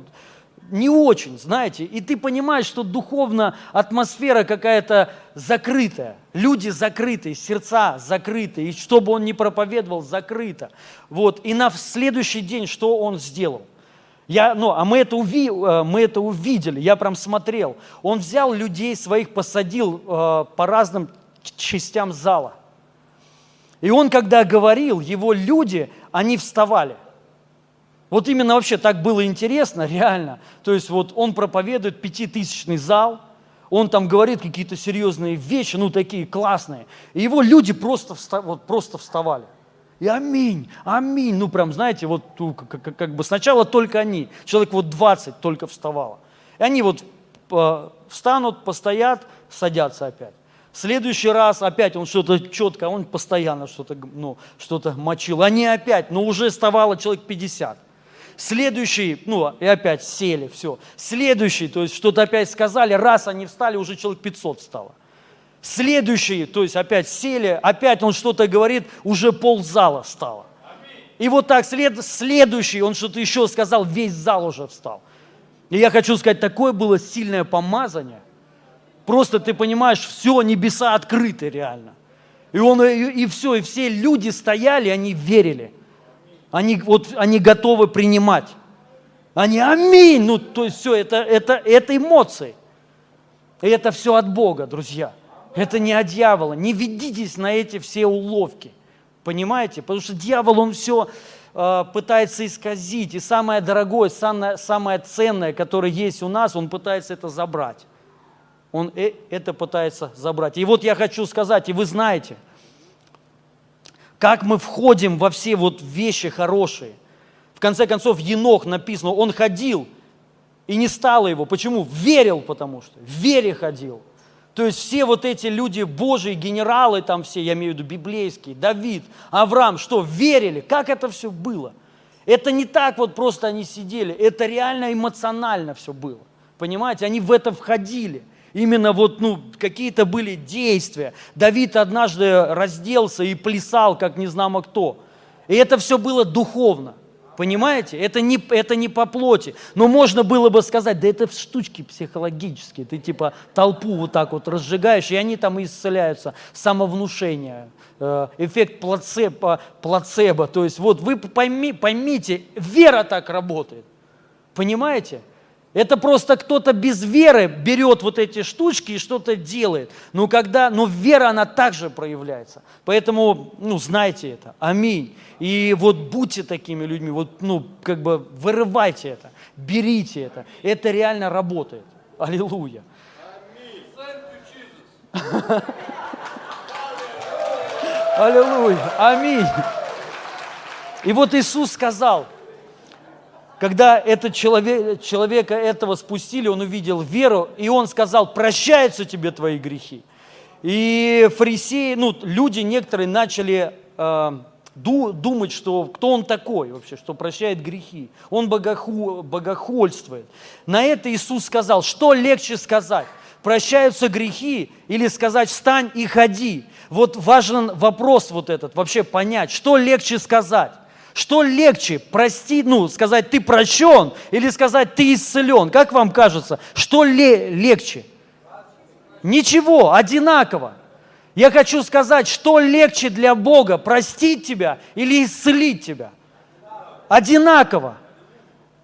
[SPEAKER 2] не очень, знаете, и ты понимаешь, что духовно атмосфера какая-то закрытая, люди закрытые, сердца закрытые, и что бы он ни проповедовал, закрыто. Вот. И на следующий день что он сделал? Я, ну, а мы это, уви, э, мы это увидели, я прям смотрел. Он взял людей своих, посадил э, по разным частям зала. И он, когда говорил, его люди, они вставали. Вот именно вообще так было интересно, реально. То есть вот он проповедует пятитысячный зал, он там говорит какие-то серьезные вещи, ну такие классные. И его люди просто, вста, вот, просто вставали. И аминь, аминь. Ну прям, знаете, вот как, как, как бы сначала только они, человек вот 20 только вставало. И они вот э, встанут, постоят, садятся опять. Следующий раз опять он что-то четко, он постоянно что-то ну, что мочил. Они опять, но уже вставало человек 50. Следующий, ну, и опять сели, все. Следующий, то есть что-то опять сказали, раз они встали, уже человек 500 встало. Следующий, то есть опять сели, опять он что-то говорит, уже ползала стало. И вот так след, следующий, он что-то еще сказал, весь зал уже встал. И я хочу сказать, такое было сильное помазание. Просто ты понимаешь, все, небеса открыты реально. И, он, и, и все, и все люди стояли, они верили. Они, вот, они готовы принимать. Они аминь. Ну, то есть все, это, это, это эмоции. И это все от Бога, друзья. Это не от дьявола. Не ведитесь на эти все уловки. Понимаете? Потому что дьявол, он все э, пытается исказить. И самое дорогое, самое, самое ценное, которое есть у нас, он пытается это забрать. Он э, это пытается забрать. И вот я хочу сказать, и вы знаете – как мы входим во все вот вещи хорошие. В конце концов, Енох написано, он ходил, и не стало его. Почему? Верил, потому что. В вере ходил. То есть все вот эти люди Божьи, генералы там все, я имею в виду библейские, Давид, Авраам, что, верили? Как это все было? Это не так вот просто они сидели, это реально эмоционально все было. Понимаете, они в это входили – именно вот, ну, какие-то были действия. Давид однажды разделся и плясал, как не знамо кто. И это все было духовно. Понимаете? Это не, это не по плоти. Но можно было бы сказать, да это штучки психологические. Ты типа толпу вот так вот разжигаешь, и они там исцеляются. Самовнушение, э, эффект плацебо, плацебо. То есть вот вы пойми, поймите, вера так работает. Понимаете? Это просто кто-то без веры берет вот эти штучки и что-то делает. Но когда, но вера, она также проявляется. Поэтому, ну, знайте это. Аминь. И вот будьте такими людьми, вот, ну, как бы вырывайте это, берите это. Это реально работает. Аллилуйя. Аллилуйя. Аминь. И вот Иисус сказал, когда этот человек, человека этого спустили, он увидел веру, и он сказал, прощаются тебе твои грехи. И фарисеи, ну, люди некоторые начали э, ду, думать, что кто он такой вообще, что прощает грехи. Он богоху, богохульствует. На это Иисус сказал, что легче сказать? Прощаются грехи или сказать встань и ходи? Вот важен вопрос вот этот, вообще понять, что легче сказать? Что легче, простить, ну, сказать, ты прощен, или сказать, ты исцелен? Как вам кажется, что ле- легче? Ничего, одинаково. Я хочу сказать, что легче для Бога, простить тебя или исцелить тебя? Одинаково.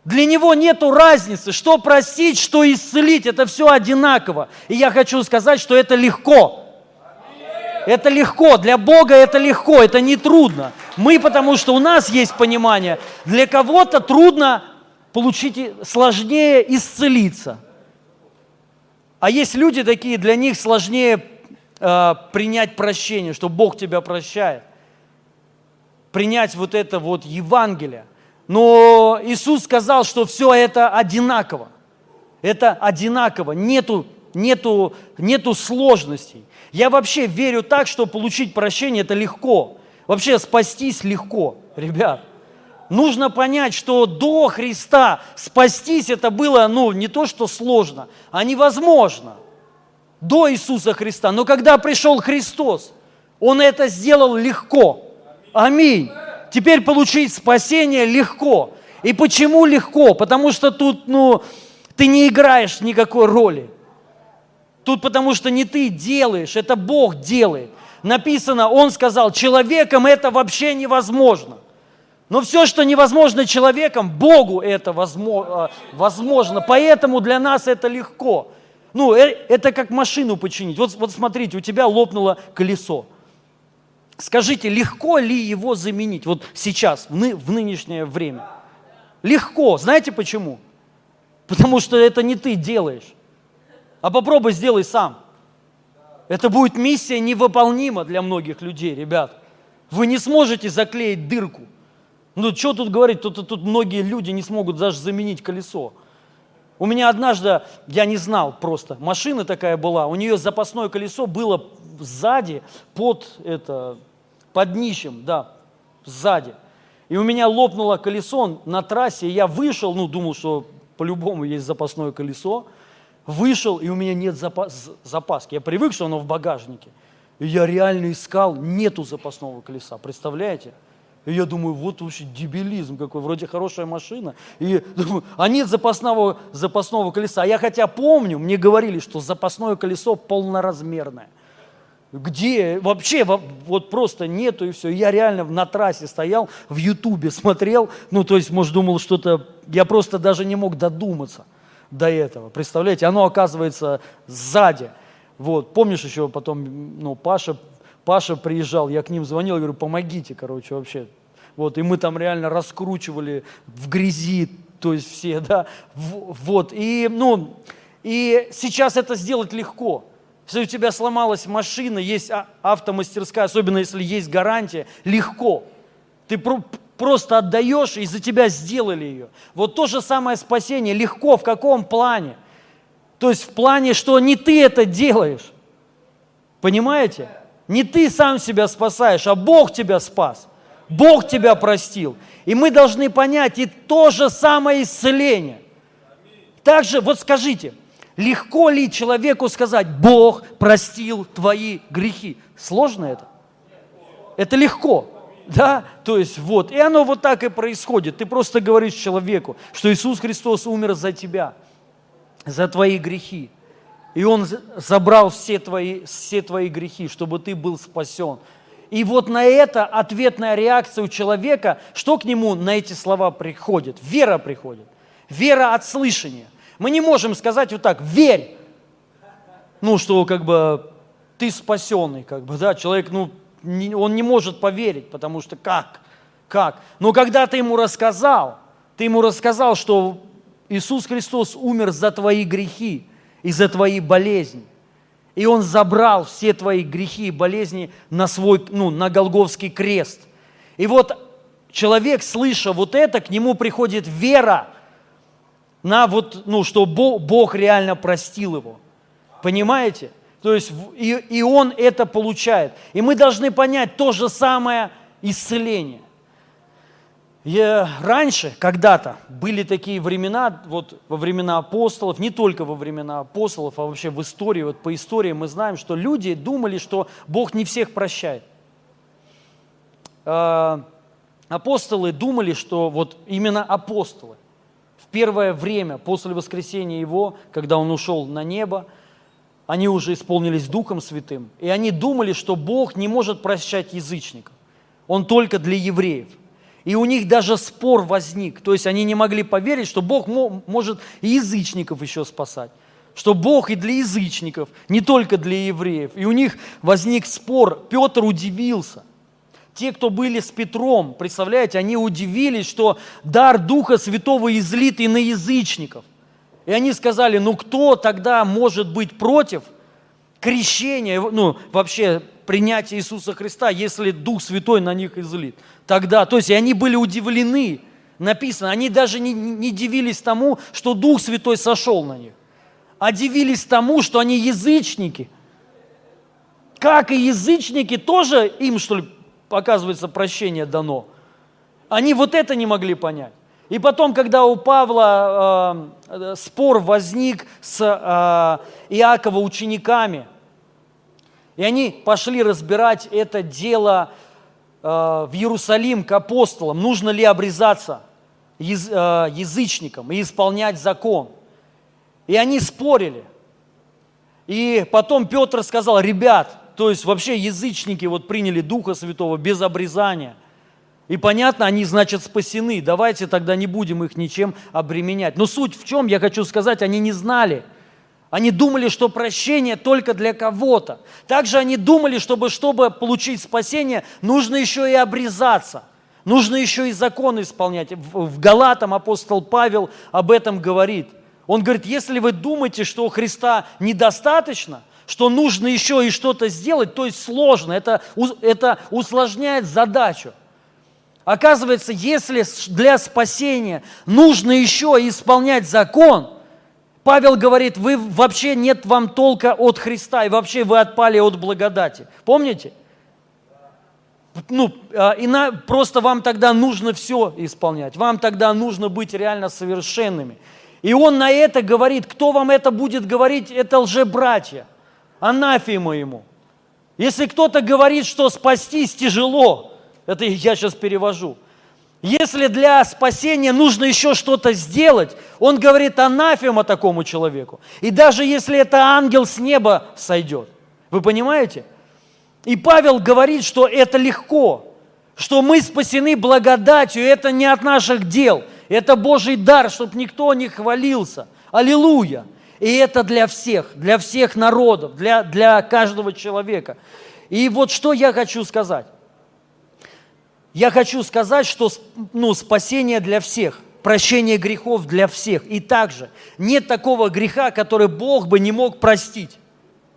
[SPEAKER 2] Для него нет разницы, что простить, что исцелить, это все одинаково. И я хочу сказать, что это легко. Это легко, для Бога это легко, это не трудно. Мы, потому что у нас есть понимание, для кого-то трудно получить, сложнее исцелиться. А есть люди такие, для них сложнее э, принять прощение, что Бог тебя прощает. Принять вот это вот Евангелие. Но Иисус сказал, что все это одинаково. Это одинаково, нету, нету, нету сложностей. Я вообще верю так, что получить прощение – это легко. Вообще спастись легко, ребят. Нужно понять, что до Христа спастись это было, ну, не то, что сложно, а невозможно. До Иисуса Христа. Но когда пришел Христос, Он это сделал легко. Аминь. Теперь получить спасение легко. И почему легко? Потому что тут, ну, ты не играешь никакой роли. Тут потому что не ты делаешь, это Бог делает. Написано, Он сказал, человеком это вообще невозможно. Но все, что невозможно человеком, Богу это а, возможно. Поэтому для нас это легко. Ну, э, это как машину починить. Вот, вот смотрите, у тебя лопнуло колесо. Скажите, легко ли его заменить вот сейчас, в, ны, в нынешнее время? Легко. Знаете почему? Потому что это не ты делаешь. А попробуй сделай сам. Это будет миссия невыполнима для многих людей, ребят. Вы не сможете заклеить дырку. Ну, что тут говорить, тут, тут многие люди не смогут даже заменить колесо. У меня однажды, я не знал просто, машина такая была, у нее запасное колесо было сзади, под, это, под днищем, да, сзади. И у меня лопнуло колесо на трассе, и я вышел, ну, думал, что по-любому есть запасное колесо, вышел, и у меня нет запас, запаски. Я привык, что оно в багажнике. И я реально искал, нету запасного колеса, представляете? И я думаю, вот вообще дебилизм какой, вроде хорошая машина. И думаю, а нет запасного, запасного колеса. А я хотя помню, мне говорили, что запасное колесо полноразмерное. Где? Вообще вот просто нету и все. Я реально на трассе стоял, в Ютубе смотрел, ну то есть, может, думал что-то, я просто даже не мог додуматься до этого. Представляете, оно оказывается сзади. Вот, помнишь еще потом, ну, Паша, Паша приезжал, я к ним звонил, говорю, помогите, короче, вообще. Вот, и мы там реально раскручивали в грязи, то есть все, да, вот, и, ну, и сейчас это сделать легко. Если у тебя сломалась машина, есть а, автомастерская, особенно если есть гарантия, легко. Ты просто отдаешь, и за тебя сделали ее. Вот то же самое спасение легко. В каком плане? То есть в плане, что не ты это делаешь. Понимаете? Не ты сам себя спасаешь, а Бог тебя спас. Бог тебя простил. И мы должны понять и то же самое исцеление. Также, вот скажите, легко ли человеку сказать, Бог простил твои грехи? Сложно это? Это легко. Да? То есть вот. И оно вот так и происходит. Ты просто говоришь человеку, что Иисус Христос умер за тебя, за твои грехи. И Он забрал все твои, все твои грехи, чтобы ты был спасен. И вот на это ответная реакция у человека, что к нему на эти слова приходит? Вера приходит. Вера от слышания. Мы не можем сказать вот так, верь, ну, что как бы ты спасенный, как бы, да, человек, ну, он не может поверить, потому что как, как? Но когда ты ему рассказал, ты ему рассказал, что Иисус Христос умер за твои грехи и за твои болезни, и Он забрал все твои грехи и болезни на свой, ну, на Голговский крест. И вот человек, слыша вот это, к нему приходит вера на вот, ну, что Бог реально простил его. Понимаете? То есть и, и он это получает. И мы должны понять то же самое исцеление. И раньше, когда-то, были такие времена, вот во времена апостолов, не только во времена апостолов, а вообще в истории, вот по истории мы знаем, что люди думали, что Бог не всех прощает. А, апостолы думали, что вот именно апостолы в первое время после воскресения Его, когда Он ушел на небо, они уже исполнились Духом Святым, и они думали, что Бог не может прощать язычников. Он только для евреев. И у них даже спор возник. То есть они не могли поверить, что Бог может и язычников еще спасать. Что Бог и для язычников, не только для евреев. И у них возник спор. Петр удивился. Те, кто были с Петром, представляете, они удивились, что дар Духа Святого излит и на язычников. И они сказали, ну кто тогда может быть против крещения, ну вообще принятия Иисуса Христа, если Дух Святой на них излит? Тогда, то есть и они были удивлены, написано, они даже не, не дивились тому, что Дух Святой сошел на них, а дивились тому, что они язычники. Как и язычники, тоже им, что ли, оказывается, прощение дано. Они вот это не могли понять. И потом, когда у Павла э, спор возник с э, Иакова учениками, и они пошли разбирать это дело э, в Иерусалим к апостолам, нужно ли обрезаться яз, э, язычникам и исполнять закон. И они спорили. И потом Петр сказал, ребят, то есть вообще язычники вот приняли Духа Святого без обрезания. И понятно, они, значит, спасены. Давайте тогда не будем их ничем обременять. Но суть в чем, я хочу сказать, они не знали. Они думали, что прощение только для кого-то. Также они думали, чтобы, чтобы получить спасение, нужно еще и обрезаться. Нужно еще и закон исполнять. В Галатам апостол Павел об этом говорит. Он говорит, если вы думаете, что Христа недостаточно, что нужно еще и что-то сделать, то есть сложно, это, это усложняет задачу. Оказывается, если для спасения нужно еще исполнять закон, Павел говорит, вы вообще нет вам толка от Христа, и вообще вы отпали от благодати. Помните? Ну, а, и на, просто вам тогда нужно все исполнять, вам тогда нужно быть реально совершенными. И он на это говорит, кто вам это будет говорить, это лжебратья, анафема ему. Если кто-то говорит, что спастись тяжело, это я сейчас перевожу. Если для спасения нужно еще что-то сделать, он говорит анафема такому человеку. И даже если это ангел с неба сойдет. Вы понимаете? И Павел говорит, что это легко, что мы спасены благодатью, это не от наших дел, это Божий дар, чтобы никто не хвалился. Аллилуйя! И это для всех, для всех народов, для, для каждого человека. И вот что я хочу сказать. Я хочу сказать, что ну, спасение для всех, прощение грехов для всех. И также нет такого греха, который Бог бы не мог простить.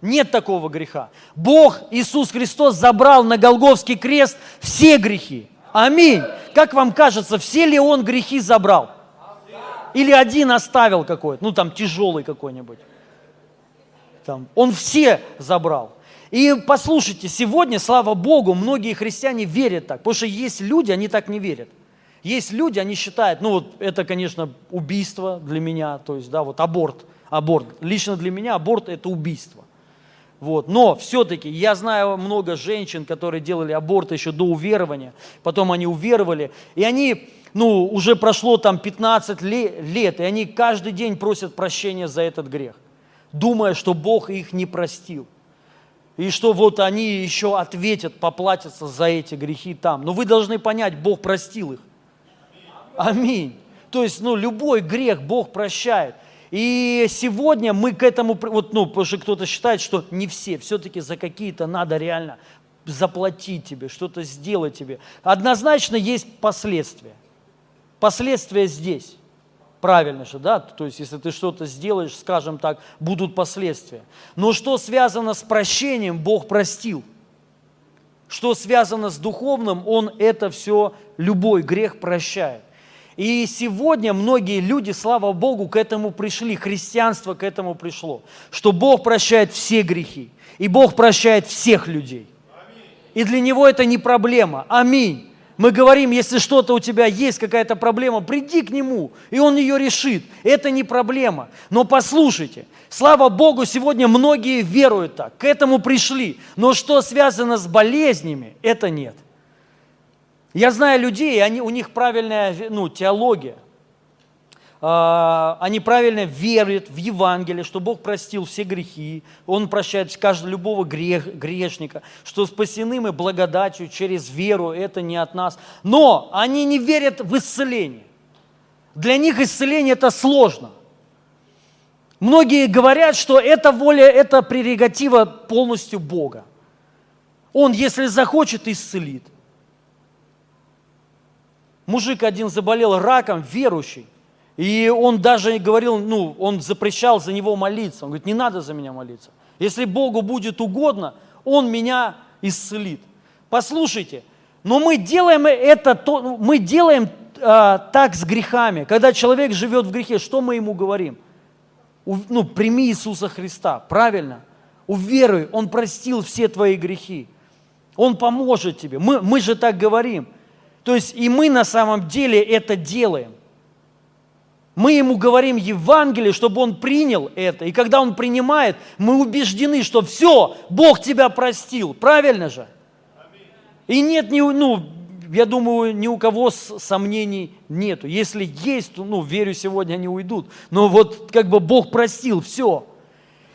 [SPEAKER 2] Нет такого греха. Бог, Иисус Христос, забрал на Голговский крест все грехи. Аминь. Как вам кажется, все ли Он грехи забрал? Или один оставил какой-то, ну там тяжелый какой-нибудь? Там, он все забрал. И послушайте, сегодня, слава Богу, многие христиане верят так, потому что есть люди, они так не верят. Есть люди, они считают, ну вот это, конечно, убийство для меня, то есть, да, вот аборт, аборт. Лично для меня аборт – это убийство. Вот. Но все-таки я знаю много женщин, которые делали аборт еще до уверования, потом они уверовали, и они, ну, уже прошло там 15 лет, и они каждый день просят прощения за этот грех, думая, что Бог их не простил и что вот они еще ответят, поплатятся за эти грехи там. Но вы должны понять, Бог простил их. Аминь. То есть, ну, любой грех Бог прощает. И сегодня мы к этому, вот, ну, потому что кто-то считает, что не все, все-таки за какие-то надо реально заплатить тебе, что-то сделать тебе. Однозначно есть последствия. Последствия здесь. Правильно же, да? То есть, если ты что-то сделаешь, скажем так, будут последствия. Но что связано с прощением, Бог простил. Что связано с духовным, Он это все, любой грех прощает. И сегодня многие люди, слава Богу, к этому пришли, христианство к этому пришло, что Бог прощает все грехи, и Бог прощает всех людей. И для Него это не проблема. Аминь. Мы говорим, если что-то у тебя есть, какая-то проблема, приди к Нему, и Он ее решит. Это не проблема. Но послушайте, слава Богу, сегодня многие веруют так, к этому пришли. Но что связано с болезнями, это нет. Я знаю людей, они, у них правильная ну, теология. А, Они правильно верят в Евангелие, что Бог простил все грехи, Он прощает каждого, любого грех, грешника, что спасены мы благодатью через веру, это не от нас. Но они не верят в исцеление. Для них исцеление это сложно. Многие говорят, что это воля, это прерогатива полностью Бога. Он, если захочет, исцелит. Мужик один заболел раком, верующий. И он даже говорил, ну, он запрещал за него молиться. Он говорит, не надо за меня молиться. Если Богу будет угодно, Он меня исцелит. Послушайте, но мы делаем это, то- мы делаем а, так с грехами. Когда человек живет в грехе, что мы ему говорим? У- Ну, прими Иисуса Христа, правильно? Уверуй, Он простил все твои грехи. Он поможет тебе. Мы, мы же так говорим. То есть и мы на самом деле это делаем. Мы ему говорим Евангелие, чтобы он принял это. И когда он принимает, мы убеждены, что все, Бог тебя простил. Правильно же? И нет, ни, ну, я думаю, ни у кого сомнений нету. Если есть, то, ну, верю, сегодня они уйдут. Но вот как бы Бог простил, все.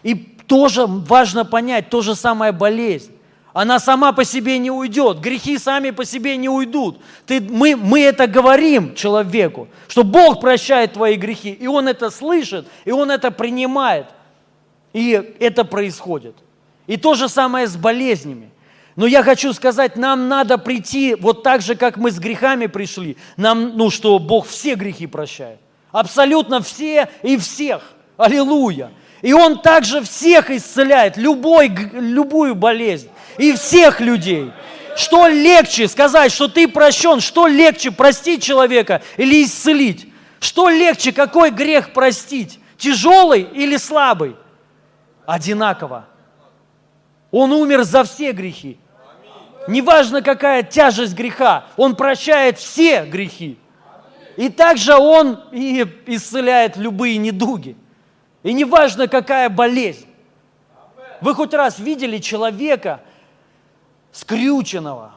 [SPEAKER 2] И тоже важно понять, то же самое болезнь. Она сама по себе не уйдет, грехи сами по себе не уйдут. Ты, мы, мы это говорим человеку, что Бог прощает твои грехи, и он это слышит, и он это принимает. И это происходит. И то же самое с болезнями. Но я хочу сказать, нам надо прийти вот так же, как мы с грехами пришли. Нам, ну, что Бог все грехи прощает. Абсолютно все и всех. Аллилуйя. И Он также всех исцеляет, любой, любую болезнь. И всех людей. Что легче сказать, что ты прощен? Что легче простить человека или исцелить? Что легче, какой грех простить? Тяжелый или слабый? Одинаково. Он умер за все грехи. Неважно, какая тяжесть греха, Он прощает все грехи. И также Он и исцеляет любые недуги. И неважно, какая болезнь. Вы хоть раз видели человека скрюченного?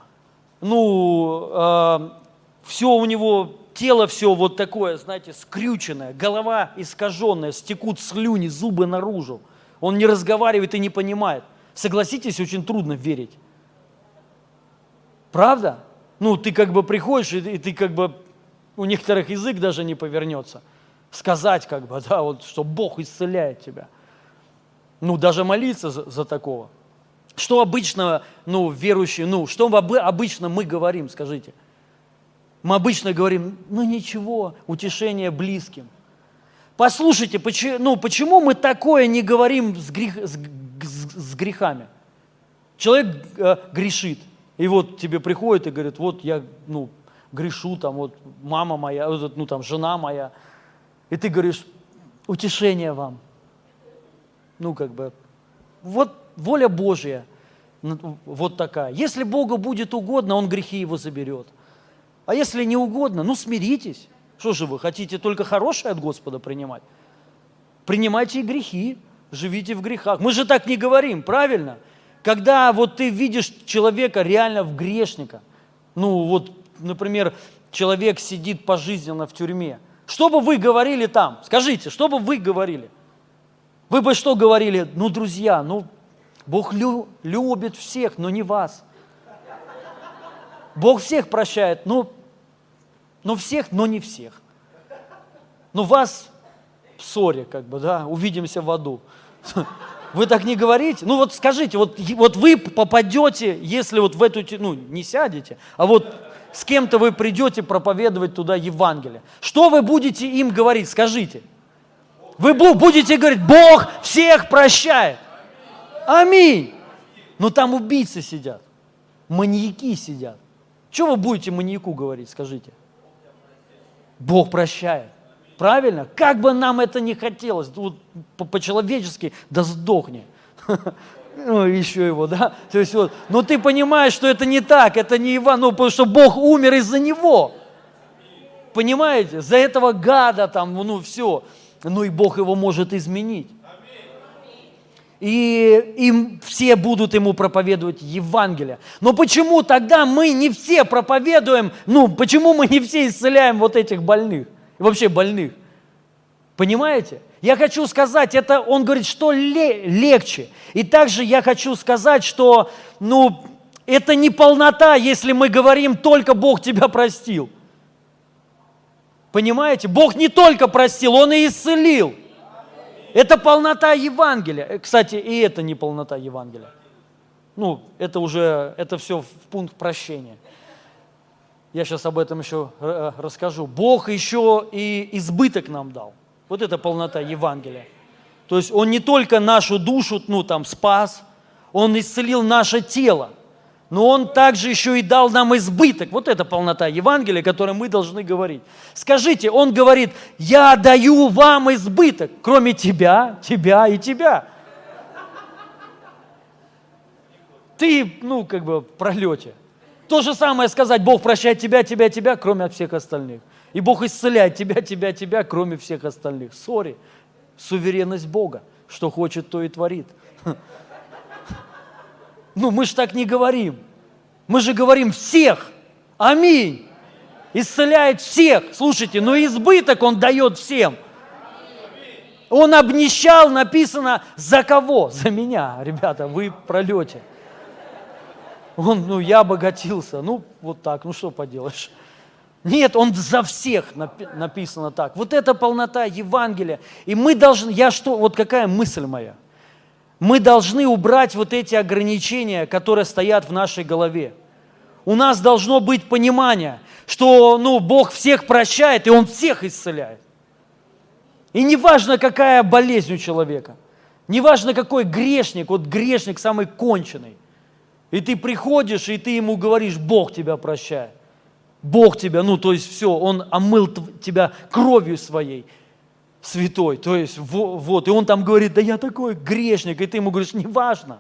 [SPEAKER 2] Ну, все у него, тело все вот такое, знаете, скрюченное, голова искаженная, стекут слюни, зубы наружу. Он не разговаривает и не понимает. Согласитесь, очень трудно верить. Правда? Ну, ты как бы приходишь, и, и ты как бы, у некоторых язык даже не повернется. Сказать как бы, да, вот, что Бог исцеляет тебя. Ну, даже молиться за, за такого. Что обычно, ну, верующие, ну, что обы- обычно мы говорим, скажите? Мы обычно говорим, ну, ничего, утешение близким. Послушайте, почему, ну, почему мы такое не говорим с, грех, с, с- с грехами? Человек э, грешит, и вот тебе приходит и говорит, вот я, ну, грешу, там, вот мама моя, вот, ну, там, жена моя, и ты говоришь, утешение вам. Ну, как бы, вот воля Божья, вот такая. Если Богу будет угодно, Он грехи его заберет. А если не угодно, ну, смиритесь. Что же вы, хотите только хорошее от Господа принимать? Принимайте и грехи, живите в грехах. Мы же так не говорим, правильно? Когда вот ты видишь человека реально в грешника, ну вот, например, человек сидит пожизненно в тюрьме, что бы вы говорили там? Скажите, что бы вы говорили? Вы бы что говорили? Ну, друзья, ну, Бог лю- любит всех, но не вас. Бог всех прощает, ну, ну всех, но не всех. Но вас в ссоре, как бы, да, увидимся в аду. Вы так не говорите? Ну вот скажите, вот, вот вы попадете, если вот в эту, ну не сядете, а вот с кем-то вы придете проповедовать туда Евангелие. Что вы будете им говорить? Скажите. Вы бу- будете говорить, Бог всех прощает. Аминь. Но там убийцы сидят, маньяки сидят. Что вы будете маньяку говорить, скажите? Бог прощает. Правильно? Как бы нам это не хотелось, вот по- по-человечески, да сдохни. Ну, еще его, да? То есть вот, но ты понимаешь, что это не так, это не Иван, ну, потому что Бог умер из-за него. Понимаете? За этого гада там, ну, все. Ну, и Бог его может изменить. И им все будут ему проповедовать Евангелие. Но почему тогда мы не все проповедуем, ну, почему мы не все исцеляем вот этих больных, вообще больных? Понимаете? Я хочу сказать, это он говорит, что ле- легче. И также я хочу сказать, что, ну, это не полнота, если мы говорим, только Бог тебя простил. Понимаете? Бог не только простил, Он и исцелил. Это полнота Евангелия. Э, Кстати, и это не полнота Евангелия. Ну, это уже, это все в пункт прощения. Я сейчас об этом еще э, расскажу. Бог еще и избыток нам дал. Вот это полнота Евангелия. То есть Он не только нашу душу, ну, там, спас, Он исцелил наше тело, но Он также еще и дал нам избыток. Вот это полнота Евангелия, о которой мы должны говорить. Скажите, Он говорит, я даю вам избыток, кроме тебя, тебя и тебя. Ты, ну, как бы в пролете. То же самое сказать, Бог прощает тебя, тебя, тебя, кроме всех остальных. И Бог исцеляет тебя, тебя, тебя, кроме всех остальных. Сори, суверенность Бога. Что хочет, то и творит. Ну, мы же так не говорим. Мы же говорим всех. Аминь. Исцеляет всех. Слушайте, но избыток Он дает всем. Он обнищал, написано, за кого? За меня, ребята, вы пролете. Он, ну, я обогатился. Ну, вот так, ну что поделаешь. Нет, он за всех напи- написано так. Вот это полнота Евангелия. И мы должны, я что, вот какая мысль моя? Мы должны убрать вот эти ограничения, которые стоят в нашей голове. У нас должно быть понимание, что ну, Бог всех прощает, и Он всех исцеляет. И не важно, какая болезнь у человека, не важно, какой грешник, вот грешник самый конченый. И ты приходишь, и ты ему говоришь, Бог тебя прощает. Бог тебя, ну то есть все, Он омыл тебя кровью своей, святой. То есть во- вот, и Он там говорит, да я такой грешник, и ты ему говоришь, не важно.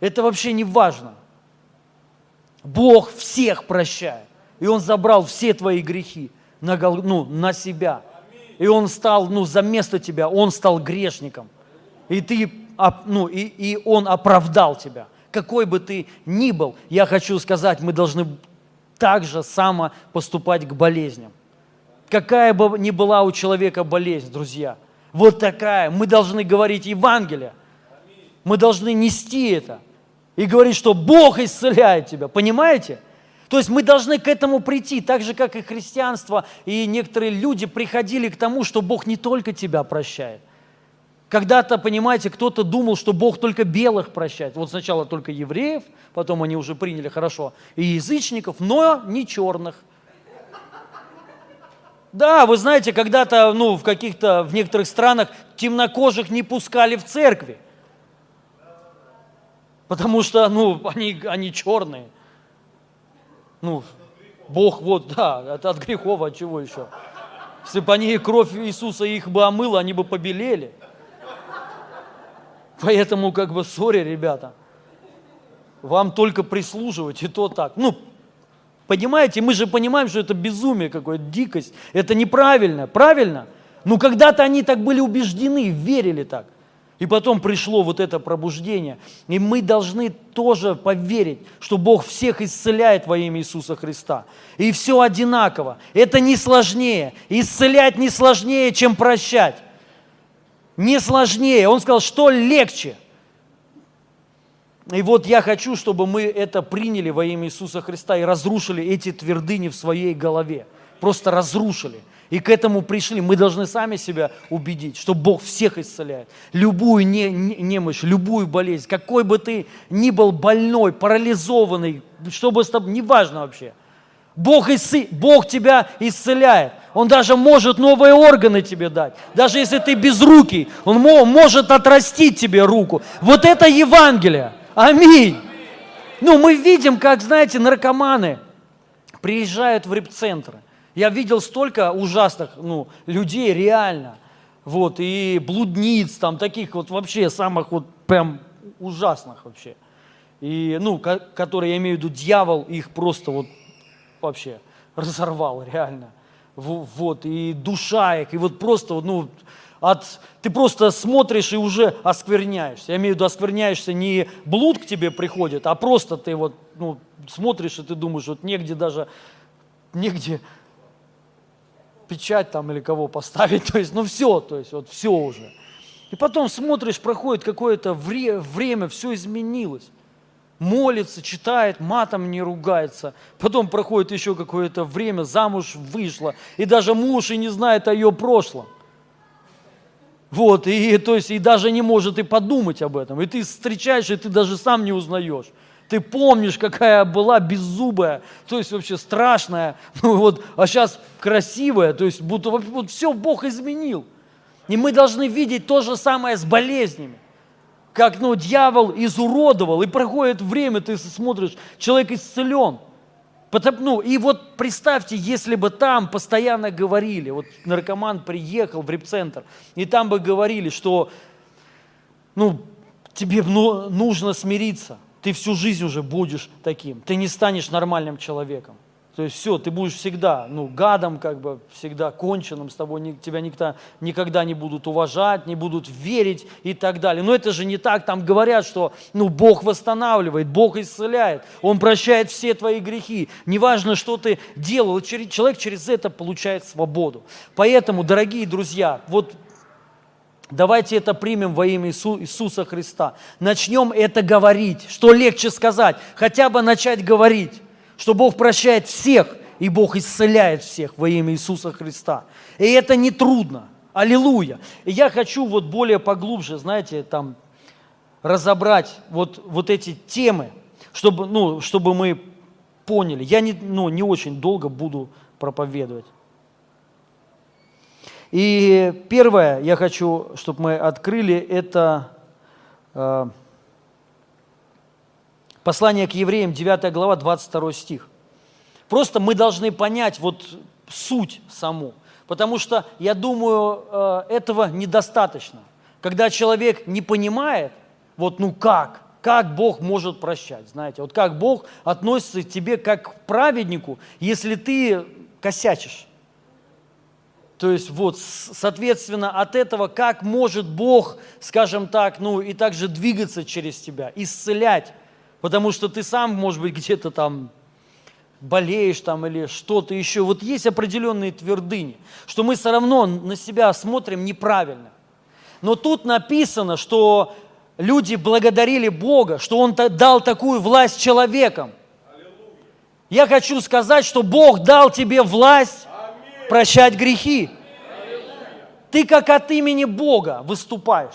[SPEAKER 2] Это вообще не важно. Бог всех прощает. И Он забрал все твои грехи на, ну, на себя. И Он стал, ну, за место тебя, Он стал грешником. И ты, ну, и, и Он оправдал тебя. Какой бы ты ни был, я хочу сказать, мы должны так же само поступать к болезням. Какая бы ни была у человека болезнь, друзья, вот такая. Мы должны говорить Евангелие. Мы должны нести это и говорить, что Бог исцеляет тебя. Понимаете? То есть мы должны к этому прийти, так же, как и христианство, и некоторые люди приходили к тому, что Бог не только тебя прощает. Когда-то, понимаете, кто-то думал, что Бог только белых прощает. Вот сначала только евреев, потом они уже приняли хорошо, и язычников, но не черных. Да, вы знаете, когда-то, ну, в каких-то, в некоторых странах темнокожих не пускали в церкви. Потому что, ну, они, они черные. Ну, Бог, вот, да, это от грехов, от чего еще? Если бы они кровь Иисуса их бы омыла, они бы побелели. Поэтому, как бы, сори, ребята, вам только прислуживать, и то так. Ну, понимаете, мы же понимаем, что это безумие какое-то, дикость. Это неправильно, правильно? Ну, когда-то они так были убеждены, верили так. И потом пришло вот это пробуждение. И мы должны тоже поверить, что Бог всех исцеляет во имя Иисуса Христа. И все одинаково. Это не сложнее. Исцелять не сложнее, чем прощать. Не сложнее. Он сказал, что легче. И вот я хочу, чтобы мы это приняли во имя Иисуса Христа и разрушили эти твердыни в своей голове. Просто разрушили. И к этому пришли. Мы должны сами себя убедить, что Бог всех исцеляет. Любую не, не- немощь, любую болезнь, какой бы ты ни был больной, парализованный, что бы с тобой, неважно вообще. Бог, исцы- Бог тебя исцеляет. Он даже может новые органы тебе дать. Даже если ты без руки, Он мо- может отрастить тебе руку. Вот это Евангелие. Аминь. Ну, мы видим, как, знаете, наркоманы приезжают в репцентры. Я видел столько ужасных ну, людей, реально. Вот, и блудниц, там таких вот вообще самых вот прям ужасных вообще. И, ну, ко- которые, я имею в виду, дьявол их просто вот вообще разорвал реально. Во- Вот, и душа их, и вот просто, ну, от, ты просто смотришь и уже оскверняешься. Я имею в виду, оскверняешься не блуд к тебе приходит, а просто ты вот, ну, смотришь и ты думаешь, вот негде даже, негде печать там или кого поставить, то есть, ну все, то есть, вот все уже. И потом смотришь, проходит какое-то вре- время, все изменилось молится, читает, матом не ругается. Потом проходит еще какое-то время, замуж вышла, и даже муж и не знает о ее прошлом. Вот, и, то есть, и даже не может и подумать об этом. И ты встречаешь, и ты даже сам не узнаешь. Ты помнишь, какая была беззубая, то есть вообще страшная, ну вот, а сейчас красивая, то есть будто вот, все Бог изменил. И мы должны видеть то же самое с болезнями как ну, дьявол изуродовал, и проходит время, ты смотришь, человек исцелен. Потом, ну, и вот представьте, если бы там постоянно говорили, вот наркоман приехал в репцентр, и там бы говорили, что ну, тебе ну- нужно смириться, ты всю жизнь уже будешь таким, ты не станешь нормальным человеком. То есть все, ты будешь всегда, ну, гадом, как бы, всегда конченным, с тобой ни- тебя никто, никогда не будут уважать, не будут верить и так далее. Но это же не так, там говорят, что, ну, Бог восстанавливает, Бог исцеляет, Он прощает все твои грехи. Неважно, что ты делал, человек через это получает свободу. Поэтому, дорогие друзья, вот Давайте это примем во имя Иису- Иисуса Христа. Начнем это говорить. Что легче сказать? Хотя бы начать говорить, что Бог прощает всех, и Бог исцеляет всех во имя Иисуса Христа. И это не трудно. Аллилуйя. И я хочу вот более поглубже, знаете, там разобрать вот, вот эти темы, чтобы, ну, чтобы мы поняли. Я не, ну, не очень долго буду проповедовать. И первое, я хочу, чтобы мы открыли, это э, послание к евреям, 9 глава, 22 стих. Просто мы должны понять вот суть саму. Потому что, я думаю, э, этого недостаточно. Когда человек не понимает, вот ну как, как Бог может прощать, знаете, вот как Бог относится к тебе как к праведнику, если ты косячишь. То есть вот, соответственно, от этого, как может Бог, скажем так, ну и также двигаться через тебя, исцелять, потому что ты сам, может быть, где-то там болеешь там или что-то еще. Вот есть определенные твердыни, что мы все равно на себя смотрим неправильно. Но тут написано, что люди благодарили Бога, что Он дал такую власть человекам. Я хочу сказать, что Бог дал тебе власть прощать грехи. Ты как от имени Бога выступаешь.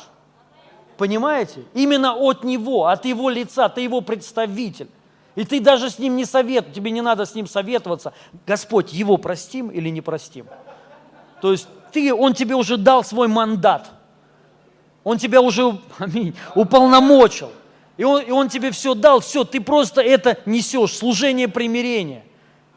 [SPEAKER 2] Понимаете? Именно от Него, от Его лица, ты Его представитель. И ты даже с Ним не советуешь, тебе не надо с Ним советоваться. Господь, Его простим или не простим? То есть ты, Он тебе уже дал свой мандат. Он тебя уже, аминь, уполномочил. И он, и он тебе все дал, все, ты просто это несешь, служение примирения.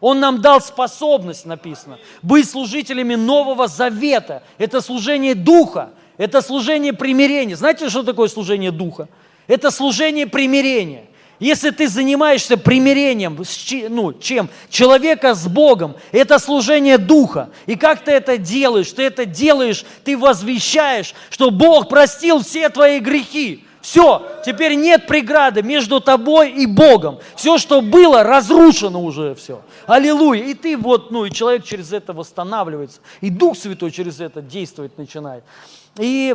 [SPEAKER 2] Он нам дал способность, написано, быть служителями Нового Завета. Это служение Духа, это служение примирения. Знаете, что такое служение Духа? Это служение примирения. Если ты занимаешься примирением, с ну, чем? Человека с Богом, это служение Духа. И как ты это делаешь? Ты это делаешь, ты возвещаешь, что Бог простил все твои грехи. Все, теперь нет преграды между тобой и Богом. Все, что было, разрушено уже все. Аллилуйя. И ты вот, ну и человек через это восстанавливается. И Дух Святой через это действовать начинает. И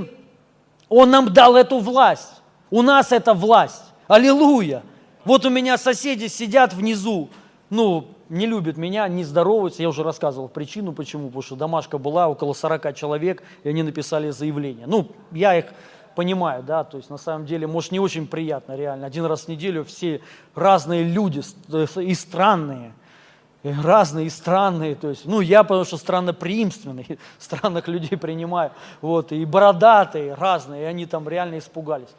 [SPEAKER 2] Он нам дал эту власть. У нас эта власть. Аллилуйя. Вот у меня соседи сидят внизу, ну, не любят меня, не здороваются. Я уже рассказывал причину, почему. Потому что домашка была, около 40 человек, и они написали заявление. Ну, я их понимаю, да, то есть на самом деле, может, не очень приятно реально. Один раз в неделю все разные люди и странные, разные, и странные, то есть, ну, я, потому что странноприимственный, странных людей принимаю, вот, и бородатые, разные, и они там реально испугались.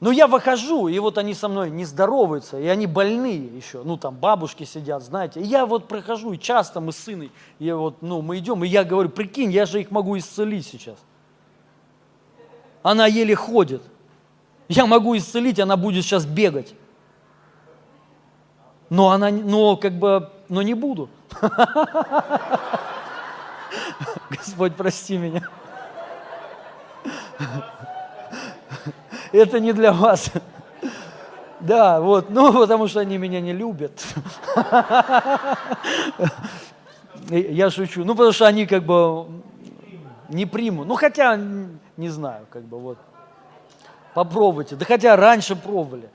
[SPEAKER 2] Но я выхожу, и вот они со мной не здороваются, и они больные еще, ну там бабушки сидят, знаете. И я вот прохожу, и часто мы с сыном, и вот, ну, мы идем, и я говорю, прикинь, я же их могу исцелить сейчас. Она еле ходит. Я могу исцелить, она будет сейчас бегать. Но она, но как бы, но не буду. Господь, прости меня. Это не для вас. Да, вот, ну, потому что они меня не любят. Я шучу. Ну, потому что они как бы не примут. Ну, хотя, не знаю, как бы вот. Попробуйте. Да хотя раньше пробовали.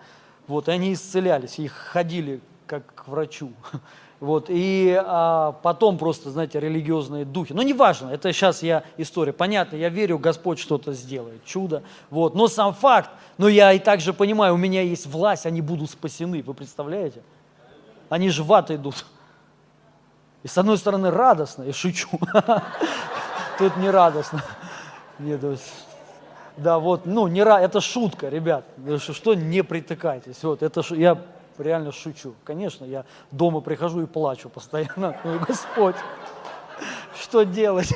[SPEAKER 2] Вот, и они исцелялись, их ходили как к врачу. Вот, и а, потом просто, знаете, религиозные духи. Ну, неважно, это сейчас я история. Понятно, я верю, Господь что-то сделает, чудо. Вот, но сам факт, но я и также понимаю, у меня есть власть, они будут спасены. Вы представляете? Они же в ад идут. И с одной стороны радостно, я шучу. Тут не радостно. Нет, да, вот, ну, не, это шутка, ребят. Что не притыкайтесь. Вот, это я реально шучу. Конечно, я дома прихожу и плачу постоянно. Ну, Господь, что делать?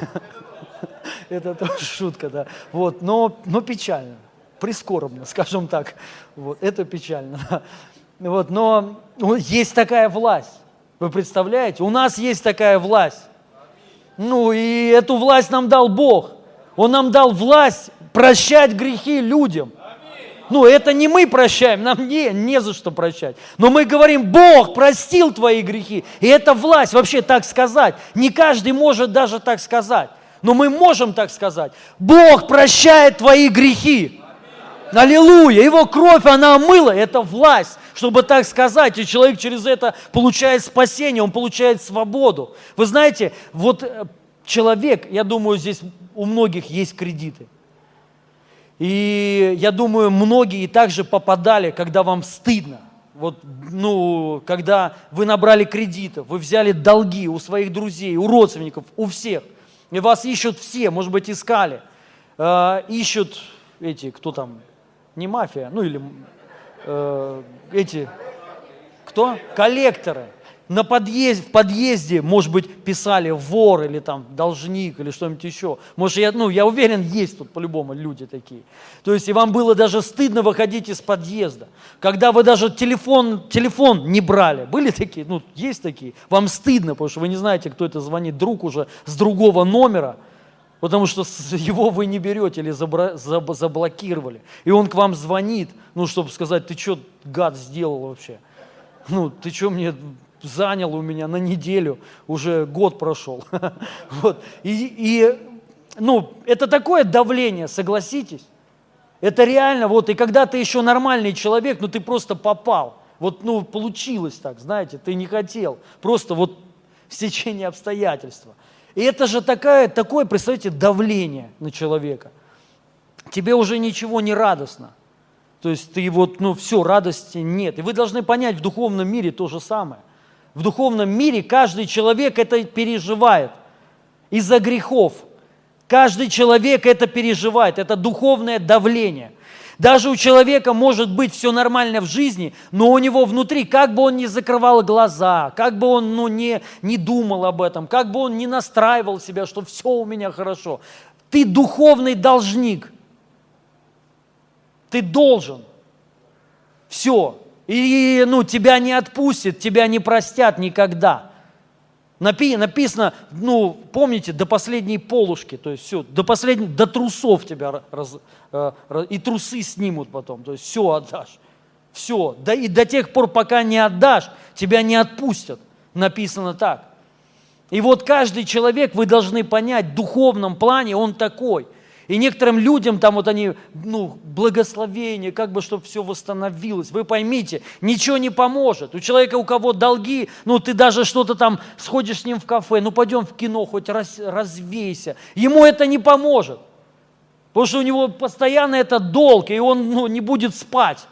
[SPEAKER 2] Это тоже шутка, да. Вот, но, но печально, прискорбно, скажем так. Вот, это печально. Вот, но ну, есть такая власть. Вы представляете? У нас есть такая власть. Ну, и эту власть нам дал Бог. Он нам дал власть прощать грехи людям – ну, это не мы прощаем, нам не, не за что прощать. Но мы говорим, Бог простил твои грехи. И это власть вообще так сказать. Не каждый может даже так сказать. Но мы можем так сказать. Бог прощает твои грехи. Аллилуйя! Его кровь, она омыла. Это власть, чтобы так сказать. И человек через это получает спасение, он получает свободу. Вы знаете, вот э, человек, я думаю, здесь у многих есть кредиты. И я думаю, многие также попадали, когда вам стыдно. Вот, ну, когда вы набрали кредитов, вы взяли долги у своих друзей, у родственников, у всех. И вас ищут все, может быть, искали. Э, ищут эти, кто там, не мафия, ну или э, эти, кто? Коллекторы на подъезд, в подъезде, может быть, писали вор или там должник или что-нибудь еще. Может, я, ну, я уверен, есть тут по-любому люди такие. То есть, и вам было даже стыдно выходить из подъезда. Когда вы даже телефон, телефон не брали. Были такие? Ну, есть такие. Вам стыдно, потому что вы не знаете, кто это звонит. Друг уже с другого номера. Потому что его вы не берете или заблокировали. И он к вам звонит, ну, чтобы сказать, ты что, гад, сделал вообще? Ну, ты что мне занял у меня на неделю, уже год прошел. вот. и, и, ну, это такое давление, согласитесь. Это реально, вот, и когда ты еще нормальный человек, ну, ты просто попал. Вот, ну, получилось так, знаете, ты не хотел. Просто вот стечение обстоятельства. И это же такая, такое, представьте, давление на человека. Тебе уже ничего не радостно. То есть ты вот, ну все, радости нет. И вы должны понять, в духовном мире то же самое – в духовном мире каждый человек это переживает из-за грехов. Каждый человек это переживает, это духовное давление. Даже у человека может быть все нормально в жизни, но у него внутри, как бы он ни закрывал глаза, как бы он ну, не, не думал об этом, как бы он не настраивал себя, что все у меня хорошо, ты духовный должник. Ты должен. Все. И ну, тебя не отпустят, тебя не простят никогда. Напи, написано, ну, помните, до последней полушки, то есть все, до последней, до трусов тебя раз, э, и трусы снимут потом, то есть все отдашь. Все, да, и до тех пор, пока не отдашь, тебя не отпустят. Написано так. И вот каждый человек, вы должны понять, в духовном плане он такой. И некоторым людям там вот они, ну, благословение, как бы, чтобы все восстановилось. Вы поймите, ничего не поможет. У человека, у кого долги, ну, ты даже что-то там сходишь с ним в кафе, ну, пойдем в кино, хоть раз, развейся. Ему это не поможет. Потому что у него постоянно это долг, и он ну, не будет спать.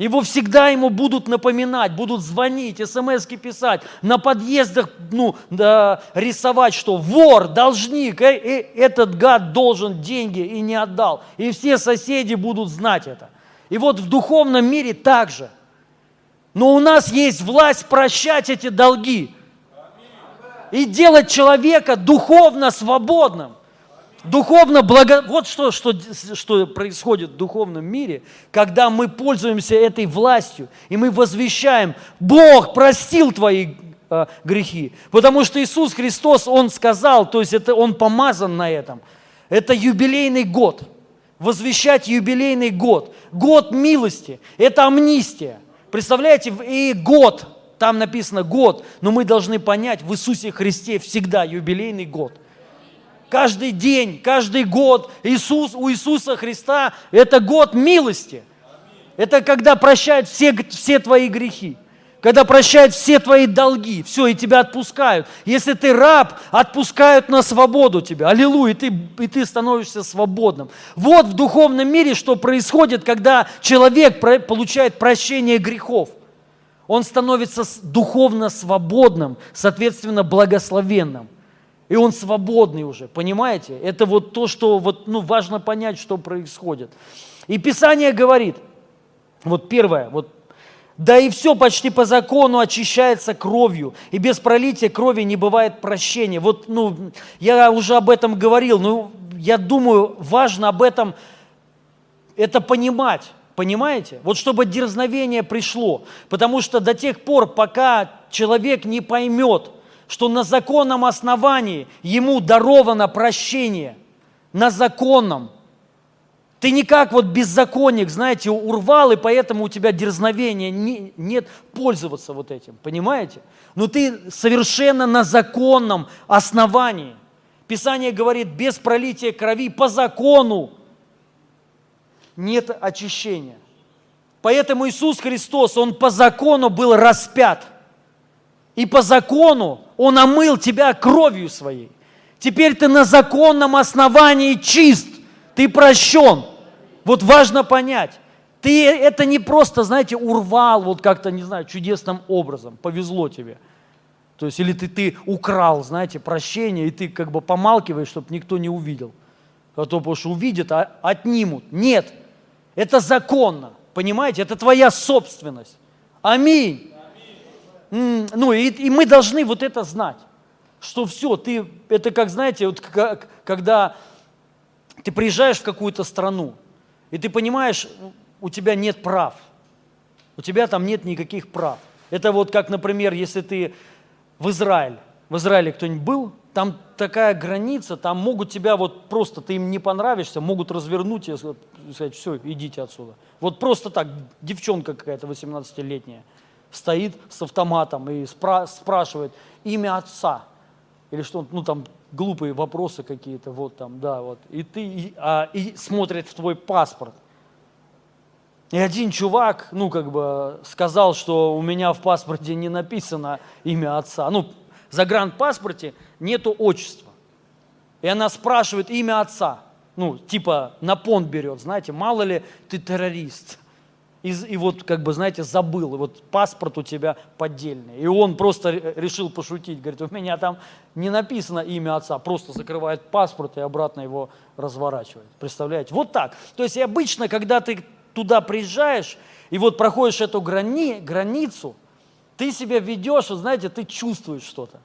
[SPEAKER 2] Его всегда ему будут напоминать, будут звонить, смс писать, на подъездах ну, да, рисовать, что вор, должник, э, э, этот гад должен деньги и не отдал. И все соседи будут знать это. И вот в духовном мире также. Но у нас есть власть прощать эти долги и делать человека духовно свободным духовно благо... Вот что, что, что происходит в духовном мире, когда мы пользуемся этой властью, и мы возвещаем, Бог простил твои э, грехи. Потому что Иисус Христос, Он сказал, то есть это Он помазан на этом. Это юбилейный год. Возвещать юбилейный год. Год милости. Это амнистия. Представляете, и год, там написано год, но мы должны понять, в Иисусе Христе всегда юбилейный год – каждый день, каждый год Иисус, у Иисуса Христа это год милости. Это когда прощают все, все твои грехи. Когда прощают все твои долги, все, и тебя отпускают. Если ты раб, отпускают на свободу тебя. Аллилуйя, и ты, и ты становишься свободным. Вот в духовном мире, что происходит, когда человек получает прощение грехов. Он становится духовно свободным, соответственно, благословенным и он свободный уже, понимаете? Это вот то, что вот, ну, важно понять, что происходит. И Писание говорит, вот первое, вот да и все почти по закону очищается кровью, и без пролития крови не бывает прощения. Вот, ну, я уже об этом говорил, но я думаю, важно об этом это понимать. Понимаете? Вот чтобы дерзновение пришло. Потому что до тех пор, пока человек не поймет, что на законном основании ему даровано прощение. На законном. Ты не как вот беззаконник, знаете, урвал, и поэтому у тебя дерзновения не, нет пользоваться вот этим, понимаете? Но ты совершенно на законном основании. Писание говорит, без пролития крови по закону нет очищения. Поэтому Иисус Христос, Он по закону был распят – и по закону Он омыл тебя кровью своей. Теперь ты на законном основании чист, ты прощен. Вот важно понять, ты это не просто, знаете, урвал вот как-то, не знаю, чудесным образом, повезло тебе. То есть, или ты, ты украл, знаете, прощение, и ты как бы помалкиваешь, чтобы никто не увидел. А то, потому что увидят, а отнимут. Нет, это законно, понимаете, это твоя собственность. Аминь ну и, и мы должны вот это знать, что все, ты, это как, знаете, вот как, когда ты приезжаешь в какую-то страну, и ты понимаешь, у тебя нет прав, у тебя там нет никаких прав. Это вот как, например, если ты в Израиль, в Израиле кто-нибудь был, там такая граница, там могут тебя вот просто, ты им не понравишься, могут развернуть и сказать, все, идите отсюда. Вот просто так, девчонка какая-то 18-летняя стоит с автоматом и спра- спрашивает имя отца. Или что, ну там глупые вопросы какие-то, вот там, да, вот. И ты, и, а, и смотрит в твой паспорт. И один чувак, ну, как бы, сказал, что у меня в паспорте не написано имя отца. Ну, в загранпаспорте нету отчества. И она спрашивает имя отца. Ну, типа на понт берет, знаете, мало ли ты террорист. И, и вот, как бы, знаете, забыл, и вот паспорт у тебя поддельный. И он просто решил пошутить, говорит, у меня там не написано имя отца, просто закрывает паспорт и обратно его разворачивает. Представляете? Вот так. То есть обычно, когда ты туда приезжаешь, и вот проходишь эту грани, границу, ты себя ведешь, вот знаете, ты чувствуешь что-то.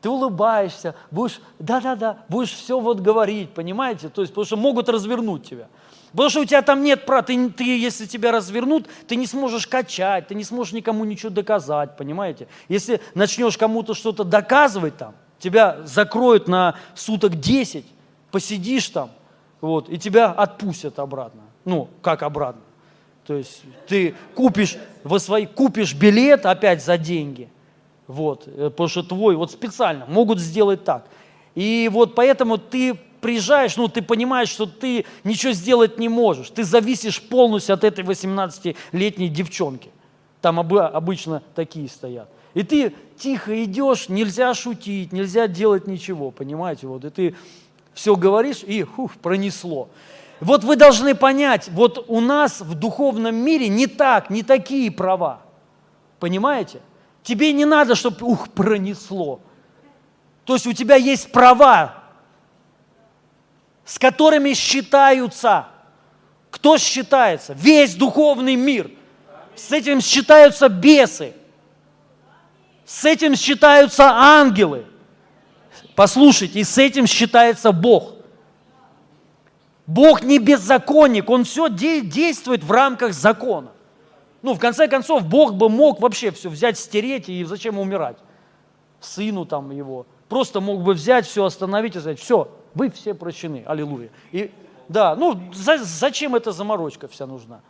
[SPEAKER 2] Ты улыбаешься, будешь, да-да-да, будешь все вот говорить, понимаете? То есть, потому что могут развернуть тебя. Потому что у тебя там нет права, ты, ты, если тебя развернут, ты не сможешь качать, ты не сможешь никому ничего доказать, понимаете? Если начнешь кому-то что-то доказывать там, тебя закроют на суток 10, посидишь там, вот, и тебя отпустят обратно. Ну, как обратно? То есть ты купишь, во свои, купишь билет опять за деньги, вот, э, потому что твой, вот специально, могут сделать так. И вот поэтому ты приезжаешь, ну, ты понимаешь, что ты ничего сделать не можешь. Ты зависишь полностью от этой 18-летней девчонки. Там обы- обычно такие стоят. И ты тихо идешь, нельзя шутить, нельзя делать ничего, понимаете? Вот, и ты все говоришь, и хух, пронесло. Вот вы должны понять, вот у нас в духовном мире не так, не такие права. Понимаете? Тебе не надо, чтобы, ух, пронесло. То есть у тебя есть права, с которыми считаются. Кто считается? Весь духовный мир. С этим считаются бесы. С этим считаются ангелы. Послушайте, и с этим считается Бог. Бог не беззаконник, Он все де- действует в рамках закона. Ну, в конце концов, Бог бы мог вообще все взять, стереть, и зачем умирать? Сыну там его. Просто мог бы взять, все остановить и сказать, все, вы все прощены, аллилуйя. И, да, ну, за- зачем эта заморочка вся нужна?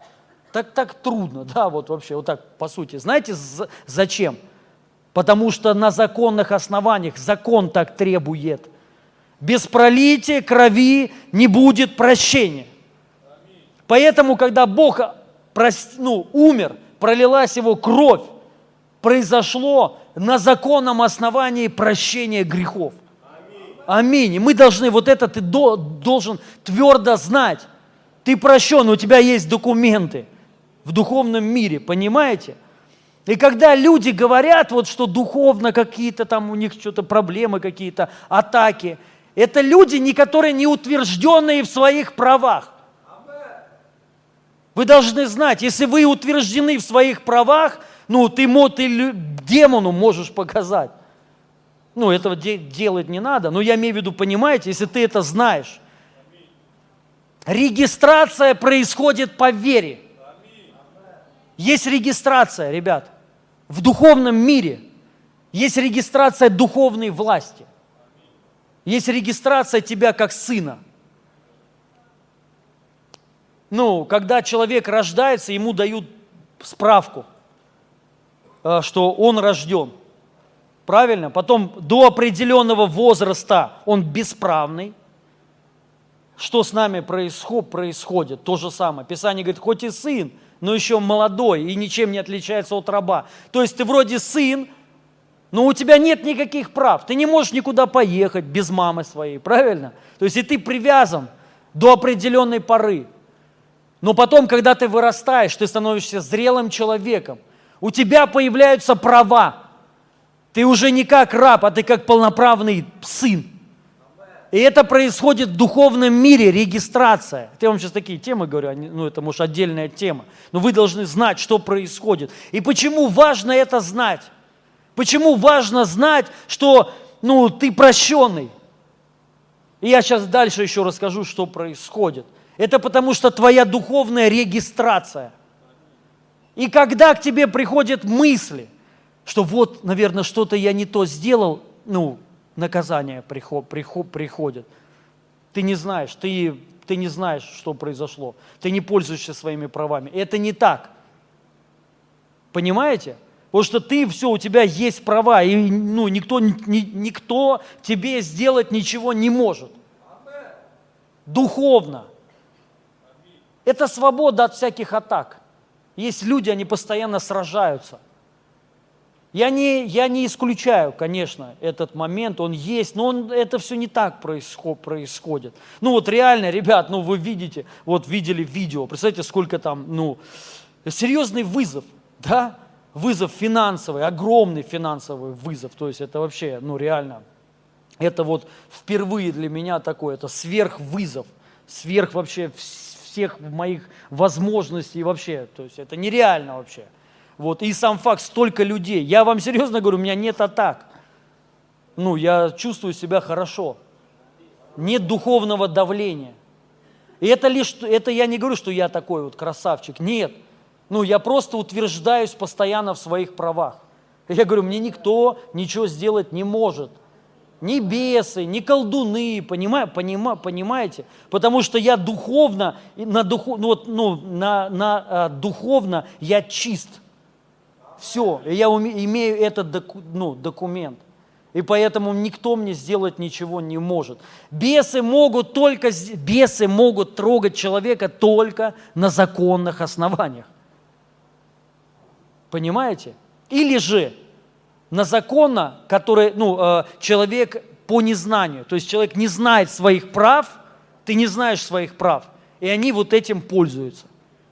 [SPEAKER 2] Так, так трудно, да, вот вообще, вот так, по сути. Знаете, за- зачем? Потому что на законных основаниях закон так требует. Без пролития крови не будет прощения. Поэтому, когда Бог прос- ну, умер, пролилась его кровь, произошло на законном основании прощения грехов. Аминь. И мы должны, вот это ты до- должен твердо знать. Ты прощен, у тебя есть документы в духовном мире, понимаете? И когда люди говорят, вот, что духовно какие-то там у них что-то проблемы, какие-то атаки, это люди, не которые не утвержденные в своих правах. Вы должны знать, если вы утверждены в своих правах, ну, ты, ты демону можешь показать. Ну, этого де- делать не надо, но я имею в виду, понимаете, если ты это знаешь. Регистрация происходит по вере. Есть регистрация, ребят, в духовном мире. Есть регистрация духовной власти. Есть регистрация тебя как сына. Ну, когда человек рождается, ему дают справку, э, что он рожден. Правильно? Потом до определенного возраста он бесправный. Что с нами происход- происходит? То же самое. Писание говорит, хоть и сын, но еще молодой и ничем не отличается от раба. То есть ты вроде сын, но у тебя нет никаких прав. Ты не можешь никуда поехать без мамы своей, правильно? То есть и ты привязан до определенной поры. Но потом, когда ты вырастаешь, ты становишься зрелым человеком, у тебя появляются права. Ты уже не как раб, а ты как полноправный сын. И это происходит в духовном мире, регистрация. Я вам сейчас такие темы говорю, ну это может отдельная тема. Но вы должны знать, что происходит. И почему важно это знать? Почему важно знать, что ну, ты прощенный? И я сейчас дальше еще расскажу, что происходит. Это потому что твоя духовная регистрация. И когда к тебе приходят мысли, что вот, наверное, что-то я не то сделал, ну, наказание прихо- прихо- приходит. Ты не знаешь, ты, ты не знаешь, что произошло. Ты не пользуешься своими правами. Это не так. Понимаете? Потому что ты все, у тебя есть права, и ну, никто, ни- никто тебе сделать ничего не может. Духовно. Это свобода от всяких атак. Есть люди, они постоянно сражаются. Я не, я не исключаю, конечно, этот момент, он есть, но он, это все не так происход- происходит. Ну вот реально, ребят, ну вы видите, вот видели видео, представьте, сколько там, ну, серьезный вызов, да, вызов финансовый, огромный финансовый вызов, то есть это вообще, ну реально, это вот впервые для меня такое, это сверхвызов, сверх вообще вс- всех моих возможностей вообще, то есть это нереально вообще. Вот, и сам факт, столько людей. Я вам серьезно говорю, у меня нет атак. Ну, я чувствую себя хорошо. Нет духовного давления. И это лишь, это я не говорю, что я такой вот красавчик. Нет. Ну, я просто утверждаюсь постоянно в своих правах. Я говорю, мне никто ничего сделать не может. Ни бесы, ни колдуны, понима, понима, понимаете? Потому что я духовно, на, духу, ну, вот, ну, на, на, а, духовно я чист. Все, я имею этот доку- ну, документ. И поэтому никто мне сделать ничего не может. Бесы могут только, бесы могут трогать человека только на законных основаниях. Понимаете? Или же на законно, который, ну, э, человек по незнанию, то есть человек не знает своих прав, ты не знаешь своих прав, и они вот этим пользуются.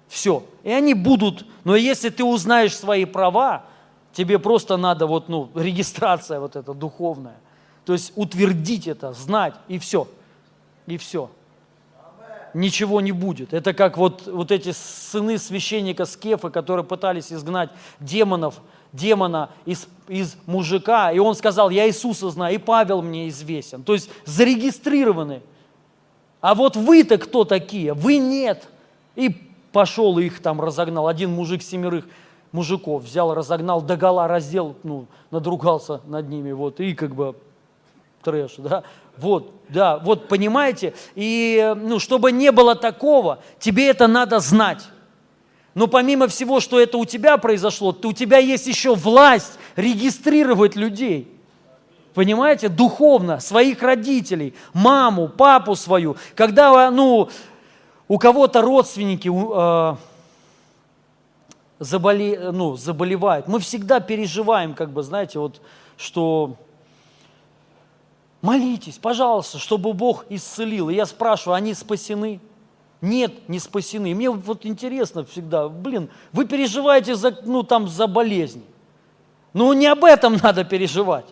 [SPEAKER 2] Все. И они будут, но если ты узнаешь свои права, тебе просто надо вот, ну, регистрация вот эта духовная. То есть утвердить это, знать, и все. И все. Ничего не будет. Это как вот, вот эти сыны священника Скефа, которые пытались изгнать демонов, демона из, из мужика, и он сказал, я Иисуса знаю, и Павел мне известен. То есть зарегистрированы. А вот вы-то кто такие? Вы нет. И пошел и их там разогнал. Один мужик семерых мужиков взял, разогнал, догола раздел, ну, надругался над ними, вот, и как бы трэш, да, вот, да, вот, понимаете, и, ну, чтобы не было такого, тебе это надо знать. Но помимо всего, что это у тебя произошло, то у тебя есть еще власть регистрировать людей. Понимаете, духовно, своих родителей, маму, папу свою. Когда, ну, у кого-то родственники э, заболе, ну, заболевают, мы всегда переживаем, как бы, знаете, вот, что молитесь, пожалуйста, чтобы Бог исцелил. И я спрашиваю, они спасены? Нет, не спасены. Мне вот интересно всегда, блин, вы переживаете за, ну, там, за болезни. Ну, не об этом надо переживать.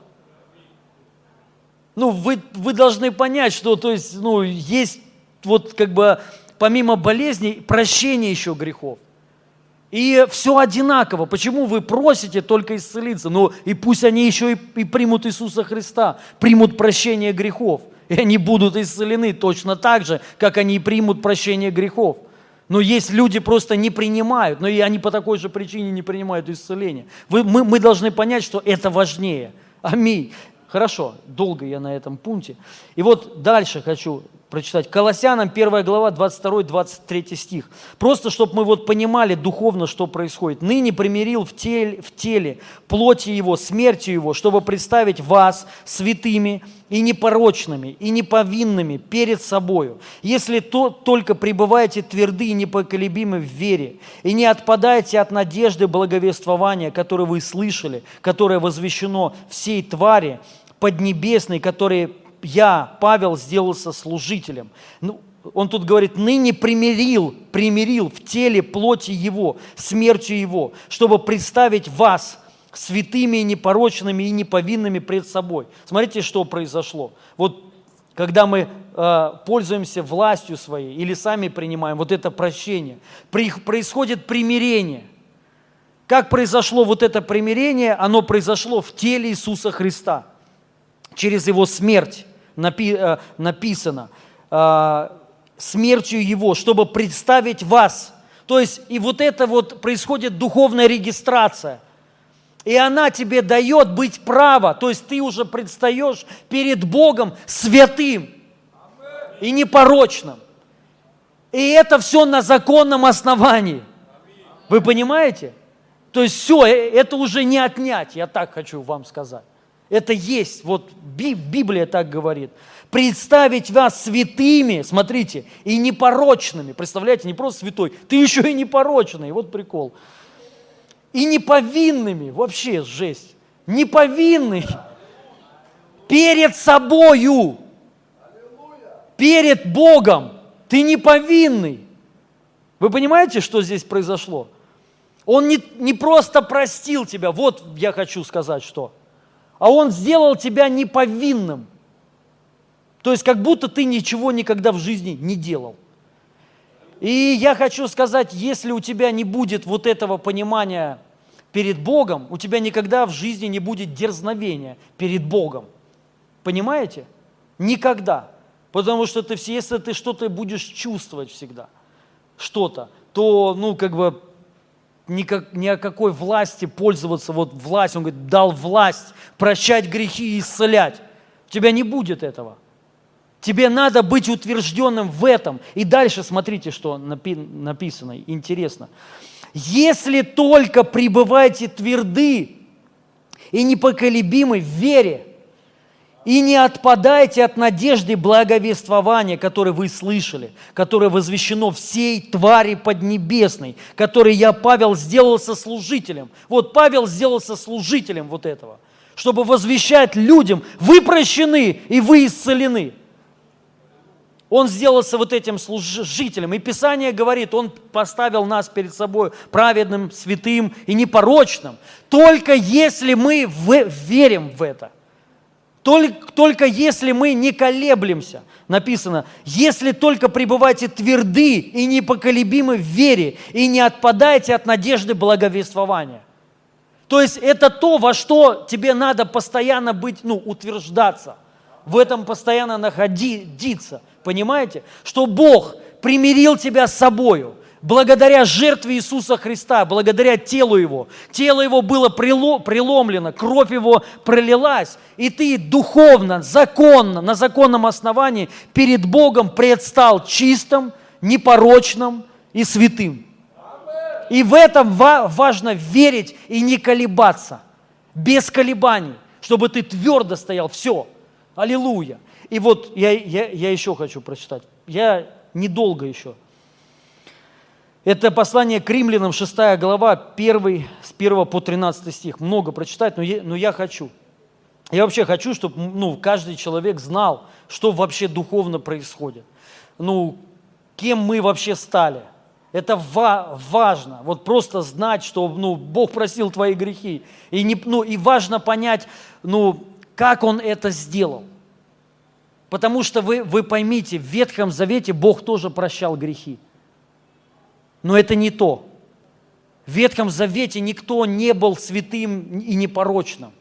[SPEAKER 2] Ну, вы, вы должны понять, что, то есть, ну, есть вот как бы помимо болезней прощение еще грехов. И все одинаково. Почему вы просите только исцелиться? Ну и пусть они еще и, и примут Иисуса Христа, примут прощение грехов. И они будут исцелены точно так же, как они и примут прощение грехов. Но есть люди просто не принимают, но и они по такой же причине не принимают исцеление. Вы, мы, мы должны понять, что это важнее. Аминь. Хорошо, долго я на этом пункте. И вот дальше хочу прочитать. Колоссянам 1 глава, 22-23 стих. Просто, чтобы мы вот понимали духовно, что происходит. «Ныне примирил в теле, в теле плоти его, смертью его, чтобы представить вас святыми и непорочными, и неповинными перед собою, если то только пребываете тверды и непоколебимы в вере, и не отпадаете от надежды благовествования, которое вы слышали, которое возвещено всей твари поднебесной, которой я, Павел, сделался служителем. Ну, он тут говорит, ныне примирил, примирил в теле плоти его, смертью его, чтобы представить вас святыми и непорочными и неповинными пред собой. Смотрите, что произошло. Вот когда мы э, пользуемся властью своей или сами принимаем вот это прощение, при, происходит примирение. Как произошло вот это примирение? Оно произошло в теле Иисуса Христа через Его смерть напи, э, написано, э, смертью Его, чтобы представить вас. То есть и вот это вот происходит духовная регистрация. И она тебе дает быть право, то есть ты уже предстаешь перед Богом святым и непорочным. И это все на законном основании. Вы понимаете? То есть все, э, это уже не отнять, я так хочу вам сказать. Это есть, вот Би- Библия так говорит. Представить вас святыми, смотрите, и непорочными. Представляете, не просто святой, ты еще и непорочный, вот прикол. И неповинными, вообще жесть. Неповинный перед собою, перед Богом. Ты неповинный. Вы понимаете, что здесь произошло? Он не, не просто простил тебя, вот я хочу сказать, что, а он сделал тебя неповинным. То есть как будто ты ничего никогда в жизни не делал. И я хочу сказать, если у тебя не будет вот этого понимания перед Богом, у тебя никогда в жизни не будет дерзновения перед Богом. Понимаете? Никогда. Потому что ты, если ты что-то будешь чувствовать всегда, что-то, то, ну, как бы, никак, ни о какой власти пользоваться, вот власть, он говорит, дал власть прощать грехи и исцелять. У тебя не будет этого. Тебе надо быть утвержденным в этом. И дальше смотрите, что напи- написано, интересно. Если только пребываете тверды и непоколебимы в вере, И не отпадайте от надежды благовествования, которое вы слышали, которое возвещено всей твари поднебесной, который я, Павел, сделался служителем. Вот Павел сделался служителем вот этого, чтобы возвещать людям, вы прощены и вы исцелены. Он сделался вот этим служителем. И Писание говорит, Он поставил нас перед собой праведным, святым и непорочным. Только если мы верим в это – только, только если мы не колеблемся, написано, если только пребывайте тверды и непоколебимы в вере, и не отпадайте от надежды благовествования. То есть это то, во что тебе надо постоянно быть, ну, утверждаться, в этом постоянно находиться, понимаете? Что Бог примирил тебя с собою – благодаря жертве Иисуса Христа, благодаря телу Его. Тело Его было преломлено, кровь Его пролилась, и ты духовно, законно, на законном основании перед Богом предстал чистым, непорочным и святым. И в этом важно верить и не колебаться, без колебаний, чтобы ты твердо стоял. Все. Аллилуйя. И вот я, я, я еще хочу прочитать. Я недолго еще. Это послание к римлянам, 6 глава, 1, с 1 по 13 стих. Много прочитать, но я, но я хочу. Я вообще хочу, чтобы ну, каждый человек знал, что вообще духовно происходит. Ну, кем мы вообще стали. Это ва- важно. Вот просто знать, что ну, Бог просил твои грехи. И, не, ну, и важно понять, ну, как Он это сделал. Потому что вы, вы поймите, в Ветхом Завете Бог тоже прощал грехи. Но это не то. В Ветхом Завете никто не был святым и непорочным,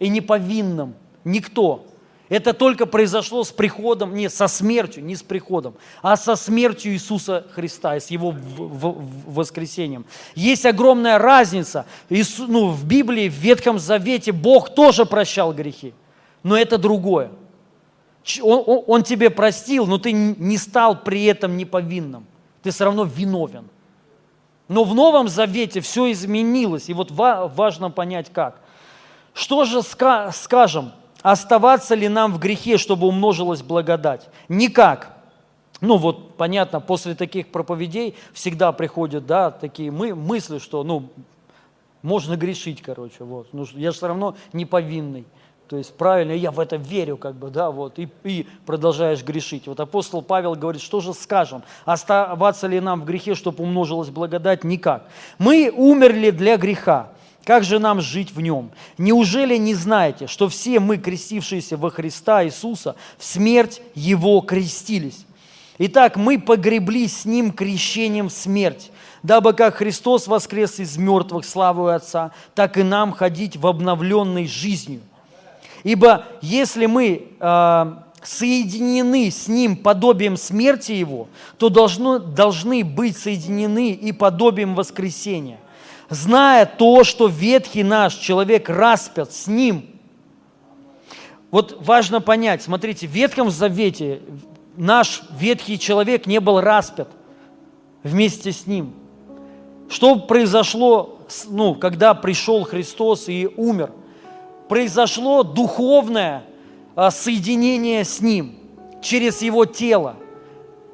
[SPEAKER 2] и неповинным. Никто. Это только произошло с приходом, не со смертью, не с приходом, а со смертью Иисуса Христа и с Его воскресением. Есть огромная разница. Иису, ну, в Библии, в Ветхом Завете Бог тоже прощал грехи, но это другое. Он, он, тебе простил, но ты не стал при этом неповинным. Ты все равно виновен. Но в Новом Завете все изменилось, и вот важно понять как. Что же скажем, оставаться ли нам в грехе, чтобы умножилась благодать? Никак. Ну вот, понятно, после таких проповедей всегда приходят, да, такие мы, мысли, что, ну, можно грешить, короче, вот. Ну, я же все равно не повинный. То есть правильно, я в это верю, как бы, да, вот, и, и продолжаешь грешить. Вот апостол Павел говорит, что же скажем, оставаться ли нам в грехе, чтобы умножилась благодать? Никак. Мы умерли для греха. Как же нам жить в нем? Неужели не знаете, что все мы, крестившиеся во Христа Иисуса, в смерть Его крестились? Итак, мы погребли с Ним крещением в смерть, дабы как Христос воскрес из мертвых славою Отца, так и нам ходить в обновленной жизнью – Ибо если мы э, соединены с Ним подобием смерти Его, то должно, должны быть соединены и подобием воскресения. Зная то, что ветхий наш человек распят с Ним. Вот важно понять, смотрите, в Ветхом Завете наш ветхий человек не был распят вместе с Ним. Что произошло, ну, когда пришел Христос и умер – произошло духовное а, соединение с Ним через Его тело.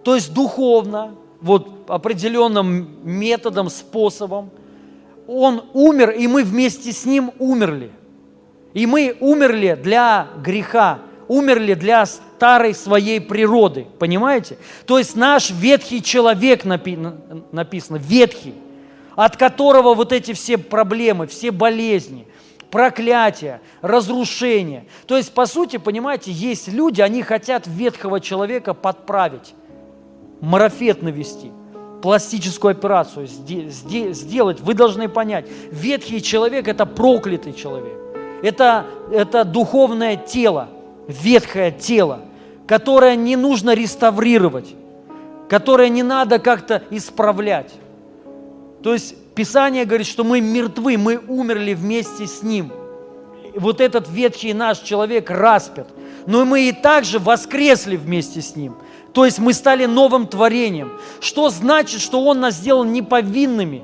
[SPEAKER 2] То есть духовно, вот определенным методом, способом, Он умер, и мы вместе с Ним умерли. И мы умерли для греха, умерли для старой своей природы, понимаете? То есть наш ветхий человек написано, ветхий, от которого вот эти все проблемы, все болезни, проклятие, разрушение. То есть, по сути, понимаете, есть люди, они хотят ветхого человека подправить, марафет навести, пластическую операцию сделать. Вы должны понять, ветхий человек – это проклятый человек. Это, это духовное тело, ветхое тело, которое не нужно реставрировать, которое не надо как-то исправлять. То есть Писание говорит, что мы мертвы, мы умерли вместе с Ним. Вот этот ветхий наш человек распят. Но мы и также воскресли вместе с Ним. То есть мы стали новым творением. Что значит, что Он нас сделал неповинными,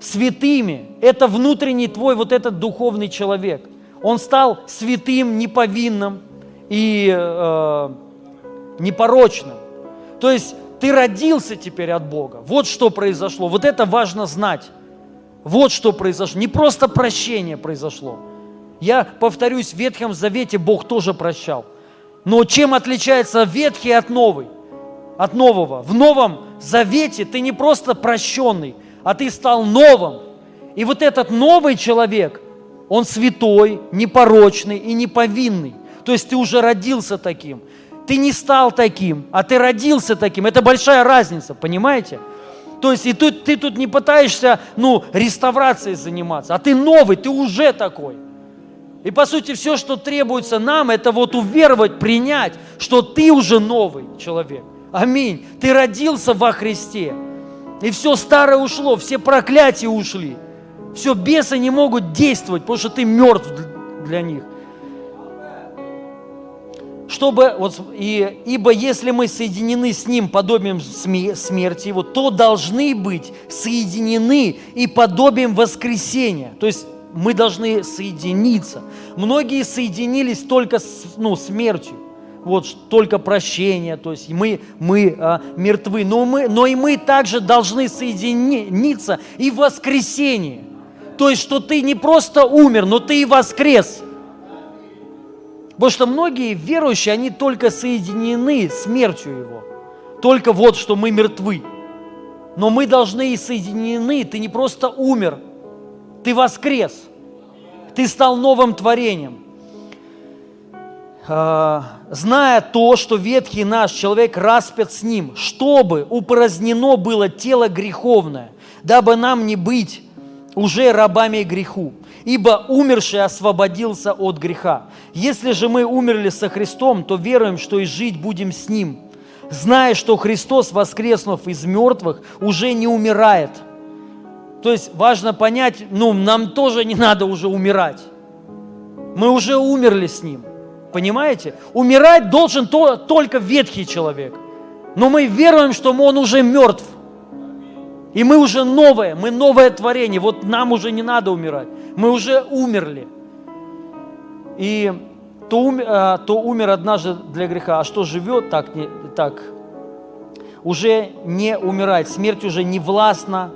[SPEAKER 2] святыми? Это внутренний твой вот этот духовный человек. он стал святым, неповинным и э, непорочным. То есть ты родился теперь от Бога. Вот что произошло. Вот это важно знать. Вот что произошло. Не просто прощение произошло. Я повторюсь, в Ветхом Завете Бог тоже прощал. Но чем отличается Ветхий от Новый? От Нового. В Новом Завете ты не просто прощенный, а ты стал новым. И вот этот новый человек, он святой, непорочный и неповинный. То есть ты уже родился таким. Ты не стал таким, а ты родился таким. Это большая разница, понимаете? То есть и тут, ты тут не пытаешься, ну, реставрацией заниматься, а ты новый, ты уже такой. И по сути все, что требуется нам, это вот уверовать, принять, что ты уже новый человек. Аминь. Ты родился во Христе. И все старое ушло, все проклятия ушли. Все, бесы не могут действовать, потому что ты мертв для них чтобы, вот, и, ибо если мы соединены с Ним подобием смерти Его, то должны быть соединены и подобием воскресения. То есть мы должны соединиться. Многие соединились только с ну, смертью, вот, только прощение, то есть мы, мы а, мертвы, но, мы, но и мы также должны соединиться и в. То есть, что ты не просто умер, но ты и воскрес – Потому что многие верующие, они только соединены смертью Его. Только вот, что мы мертвы. Но мы должны и соединены. Ты не просто умер, ты воскрес. Ты стал новым творением. А, зная то, что ветхий наш человек распят с ним, чтобы упразднено было тело греховное, дабы нам не быть уже рабами греху ибо умерший освободился от греха. Если же мы умерли со Христом, то веруем, что и жить будем с Ним, зная, что Христос, воскреснув из мертвых, уже не умирает. То есть важно понять, ну, нам тоже не надо уже умирать. Мы уже умерли с Ним. Понимаете? Умирать должен то, только ветхий человек. Но мы веруем, что он уже мертв. И мы уже новое, мы новое творение. Вот нам уже не надо умирать. Мы уже умерли. И то, умер, а, то умер однажды для греха, а что живет, так, не, так уже не умирает. Смерть уже не властна,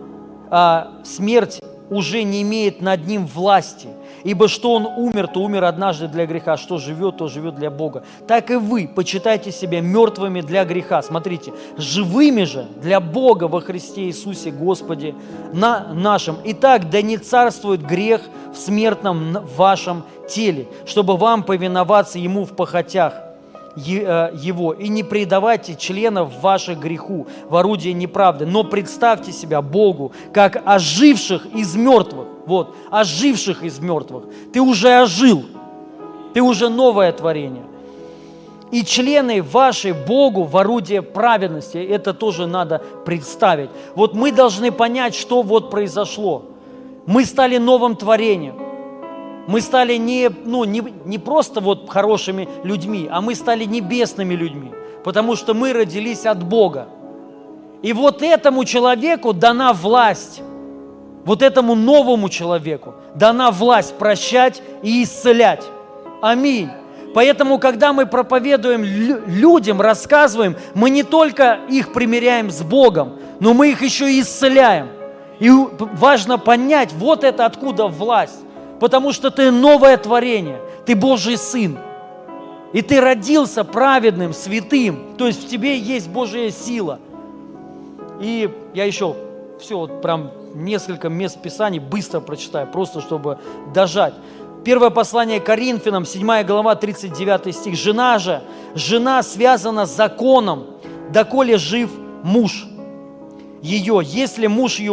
[SPEAKER 2] а смерть уже не имеет над ним власти. Ибо что он умер, то умер однажды для греха, что живет, то живет для Бога. Так и вы почитайте себя мертвыми для греха. Смотрите, живыми же для Бога во Христе Иисусе Господе на нашем. Итак, да не царствует грех в смертном вашем теле, чтобы вам повиноваться Ему в похотях – Э, его, и не предавайте членов ваших греху в орудие неправды, но представьте себя Богу как оживших из мертвых. Вот, оживших из мертвых. Ты уже ожил, ты уже новое творение. И члены ваши Богу в орудие праведности, это тоже надо представить. Вот мы должны понять, что вот произошло. Мы стали новым творением. Мы стали не, ну, не, не просто вот хорошими людьми, а мы стали небесными людьми, потому что мы родились от Бога. И вот этому человеку дана власть, вот этому новому человеку дана власть прощать и исцелять. Аминь. Поэтому, когда мы проповедуем людям, рассказываем, мы не только их примиряем с Богом, но мы их еще и исцеляем. И важно понять, вот это откуда власть потому что ты новое творение, ты Божий Сын. И ты родился праведным, святым, то есть в тебе есть Божья сила. И я еще все, вот прям несколько мест Писаний быстро прочитаю, просто чтобы дожать. Первое послание Коринфянам, 7 глава, 39 стих. «Жена же, жена связана с законом, доколе жив муж ее. Если муж ее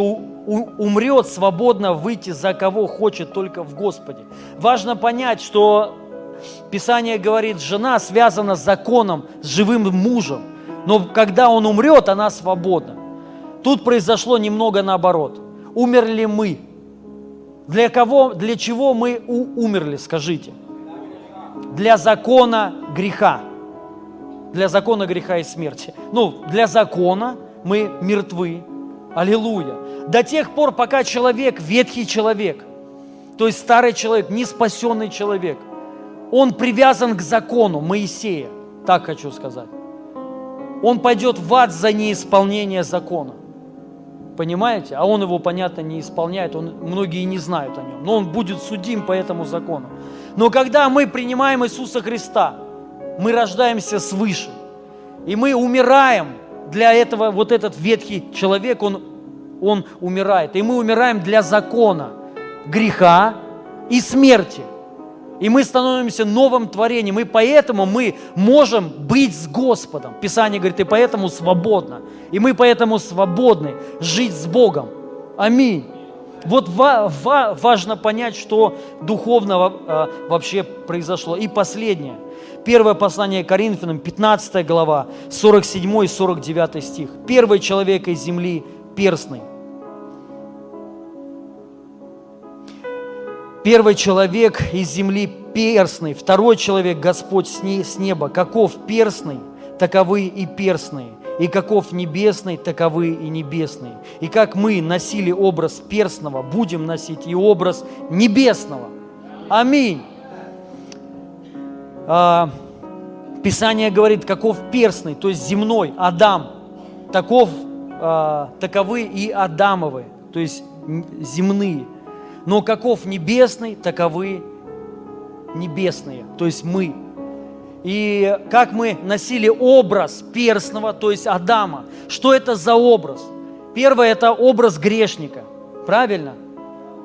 [SPEAKER 2] умрет свободно выйти за кого хочет только в Господе. Важно понять, что Писание говорит, жена связана с законом, с живым мужем, но когда он умрет, она свободна. Тут произошло немного наоборот. Умерли мы. Для кого, для чего мы умерли, скажите? Для закона греха. Для закона греха и смерти. Ну, для закона мы мертвы. Аллилуйя до тех пор, пока человек, ветхий человек, то есть старый человек, не спасенный человек, он привязан к закону Моисея, так хочу сказать. Он пойдет в ад за неисполнение закона. Понимаете? А он его, понятно, не исполняет, он, многие не знают о нем. Но он будет судим по этому закону. Но когда мы принимаем Иисуса Христа, мы рождаемся свыше. И мы умираем для этого, вот этот ветхий человек, он, он умирает. И мы умираем для закона, греха и смерти. И мы становимся новым творением. И поэтому мы можем быть с Господом. Писание говорит, и поэтому свободно. И мы поэтому свободны жить с Богом. Аминь. Вот ва- ва- важно понять, что духовного а, вообще произошло. И последнее. Первое послание Коринфянам, 15 глава, 47 и 49 стих. Первый человек из земли перстный. Первый человек из земли перстный, второй человек Господь с не- с неба. Каков перстный, таковы и перстные. И каков небесный, таковы и небесные. И как мы носили образ перстного, будем носить и образ небесного. Аминь. А, Писание говорит, каков перстный, то есть земной, Адам, таков, а, таковы и Адамовы, то есть земные. Но каков небесный, таковы небесные, то есть мы. И как мы носили образ перстного, то есть Адама. Что это за образ? Первое – это образ грешника. Правильно?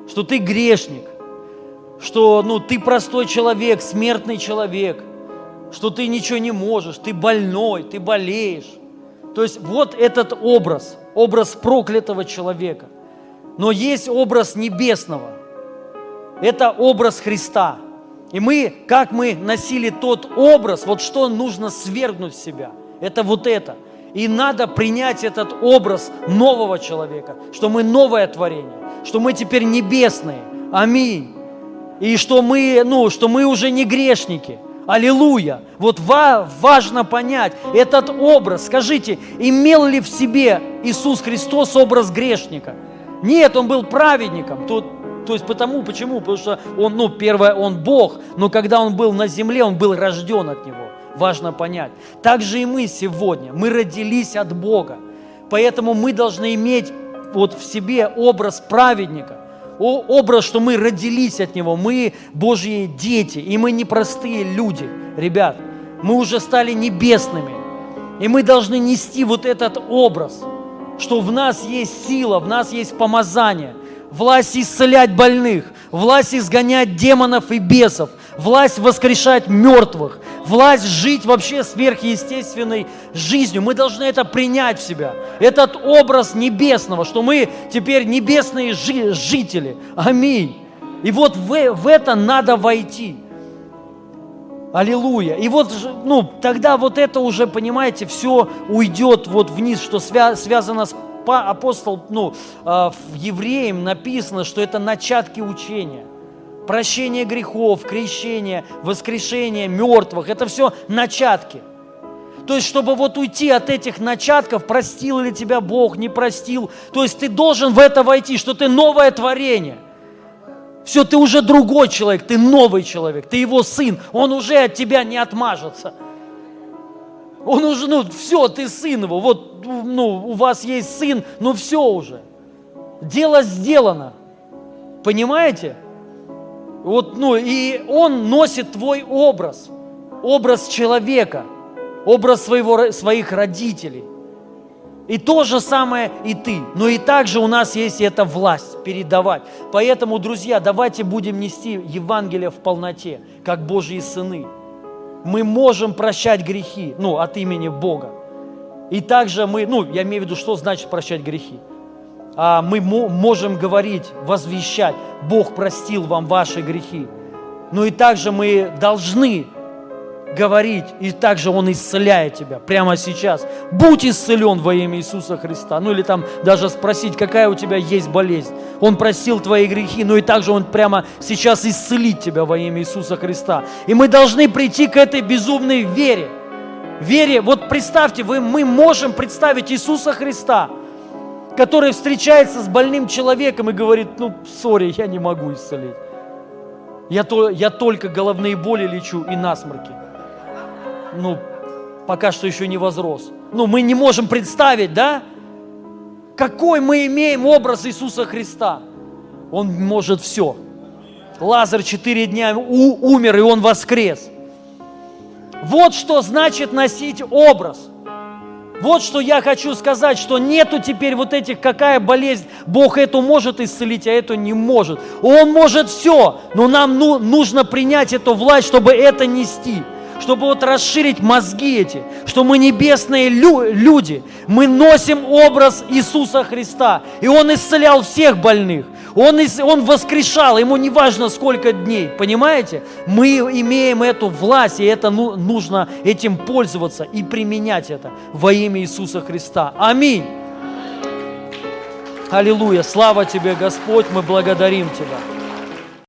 [SPEAKER 2] Что ты грешник. Что ну, ты простой человек, смертный человек. Что ты ничего не можешь, ты больной, ты болеешь. То есть вот этот образ, образ проклятого человека. Но есть образ небесного. Это образ Христа. И мы, как мы носили тот образ, вот что нужно свергнуть в себя, это вот это. И надо принять этот образ нового человека, что мы новое творение, что мы теперь небесные. Аминь. И что мы, ну, что мы уже не грешники. Аллилуйя. Вот ва- важно понять этот образ. Скажите, имел ли в себе Иисус Христос образ грешника? Нет, Он был праведником. Тут то есть потому, почему? Потому что он, ну, первое, он Бог, но когда он был на земле, он был рожден от Него. Важно понять. Так же и мы сегодня. Мы родились от Бога. Поэтому мы должны иметь вот в себе образ праведника. Образ, что мы родились от Него. Мы Божьи дети, и мы не простые люди. Ребят, мы уже стали небесными. И мы должны нести вот этот образ, что в нас есть сила, в нас есть помазание – власть исцелять больных, власть изгонять демонов и бесов, власть воскрешать мертвых, власть жить вообще сверхъестественной жизнью. Мы должны это принять в себя. Этот образ небесного, что мы теперь небесные жи- жители. Аминь. И вот в, в это надо войти. Аллилуйя. И вот, ну, тогда вот это уже, понимаете, все уйдет вот вниз, что свя- связано с апостол, ну, а, в евреям написано, что это начатки учения. Прощение грехов, крещение, воскрешение мертвых, это все начатки. То есть, чтобы вот уйти от этих начатков, простил ли тебя Бог, не простил, то есть ты должен в это войти, что ты новое творение. Все, ты уже другой человек, ты новый человек, ты его сын, он уже от тебя не отмажется. Он уже, ну, все, ты сын его, вот, ну, у вас есть сын, ну, все уже. Дело сделано. Понимаете? Вот, ну, и он носит твой образ, образ человека, образ своего, своих родителей. И то же самое и ты. Но и также у нас есть эта власть передавать. Поэтому, друзья, давайте будем нести Евангелие в полноте, как Божьи сыны. Мы можем прощать грехи, ну, от имени Бога. И также мы, ну, я имею в виду, что значит прощать грехи? А мы мо- можем говорить, возвещать, Бог простил вам ваши грехи. Ну и также мы должны говорить, и также Он исцеляет тебя прямо сейчас. Будь исцелен во имя Иисуса Христа. Ну или там даже спросить, какая у тебя есть болезнь. Он простил твои грехи, но и также Он прямо сейчас исцелит тебя во имя Иисуса Христа. И мы должны прийти к этой безумной вере. Вере, вот представьте, вы, мы можем представить Иисуса Христа, который встречается с больным человеком и говорит, ну, сори, я не могу исцелить. Я, то, я только головные боли лечу и насморки. Ну, пока что еще не возрос. Ну, мы не можем представить, да? Какой мы имеем образ Иисуса Христа? Он может все. Лазарь четыре дня у- умер, и он воскрес. Вот что значит носить образ. Вот что я хочу сказать, что нету теперь вот этих, какая болезнь, Бог эту может исцелить, а эту не может. Он может все, но нам ну- нужно принять эту власть, чтобы это нести чтобы вот расширить мозги эти, что мы небесные лю- люди, мы носим образ Иисуса Христа, и Он исцелял всех больных, Он, ис- он воскрешал, Ему не важно сколько дней, понимаете? Мы имеем эту власть, и это ну- нужно этим пользоваться и применять это во имя Иисуса Христа. Аминь. Аллилуйя. Слава Тебе, Господь, мы благодарим Тебя.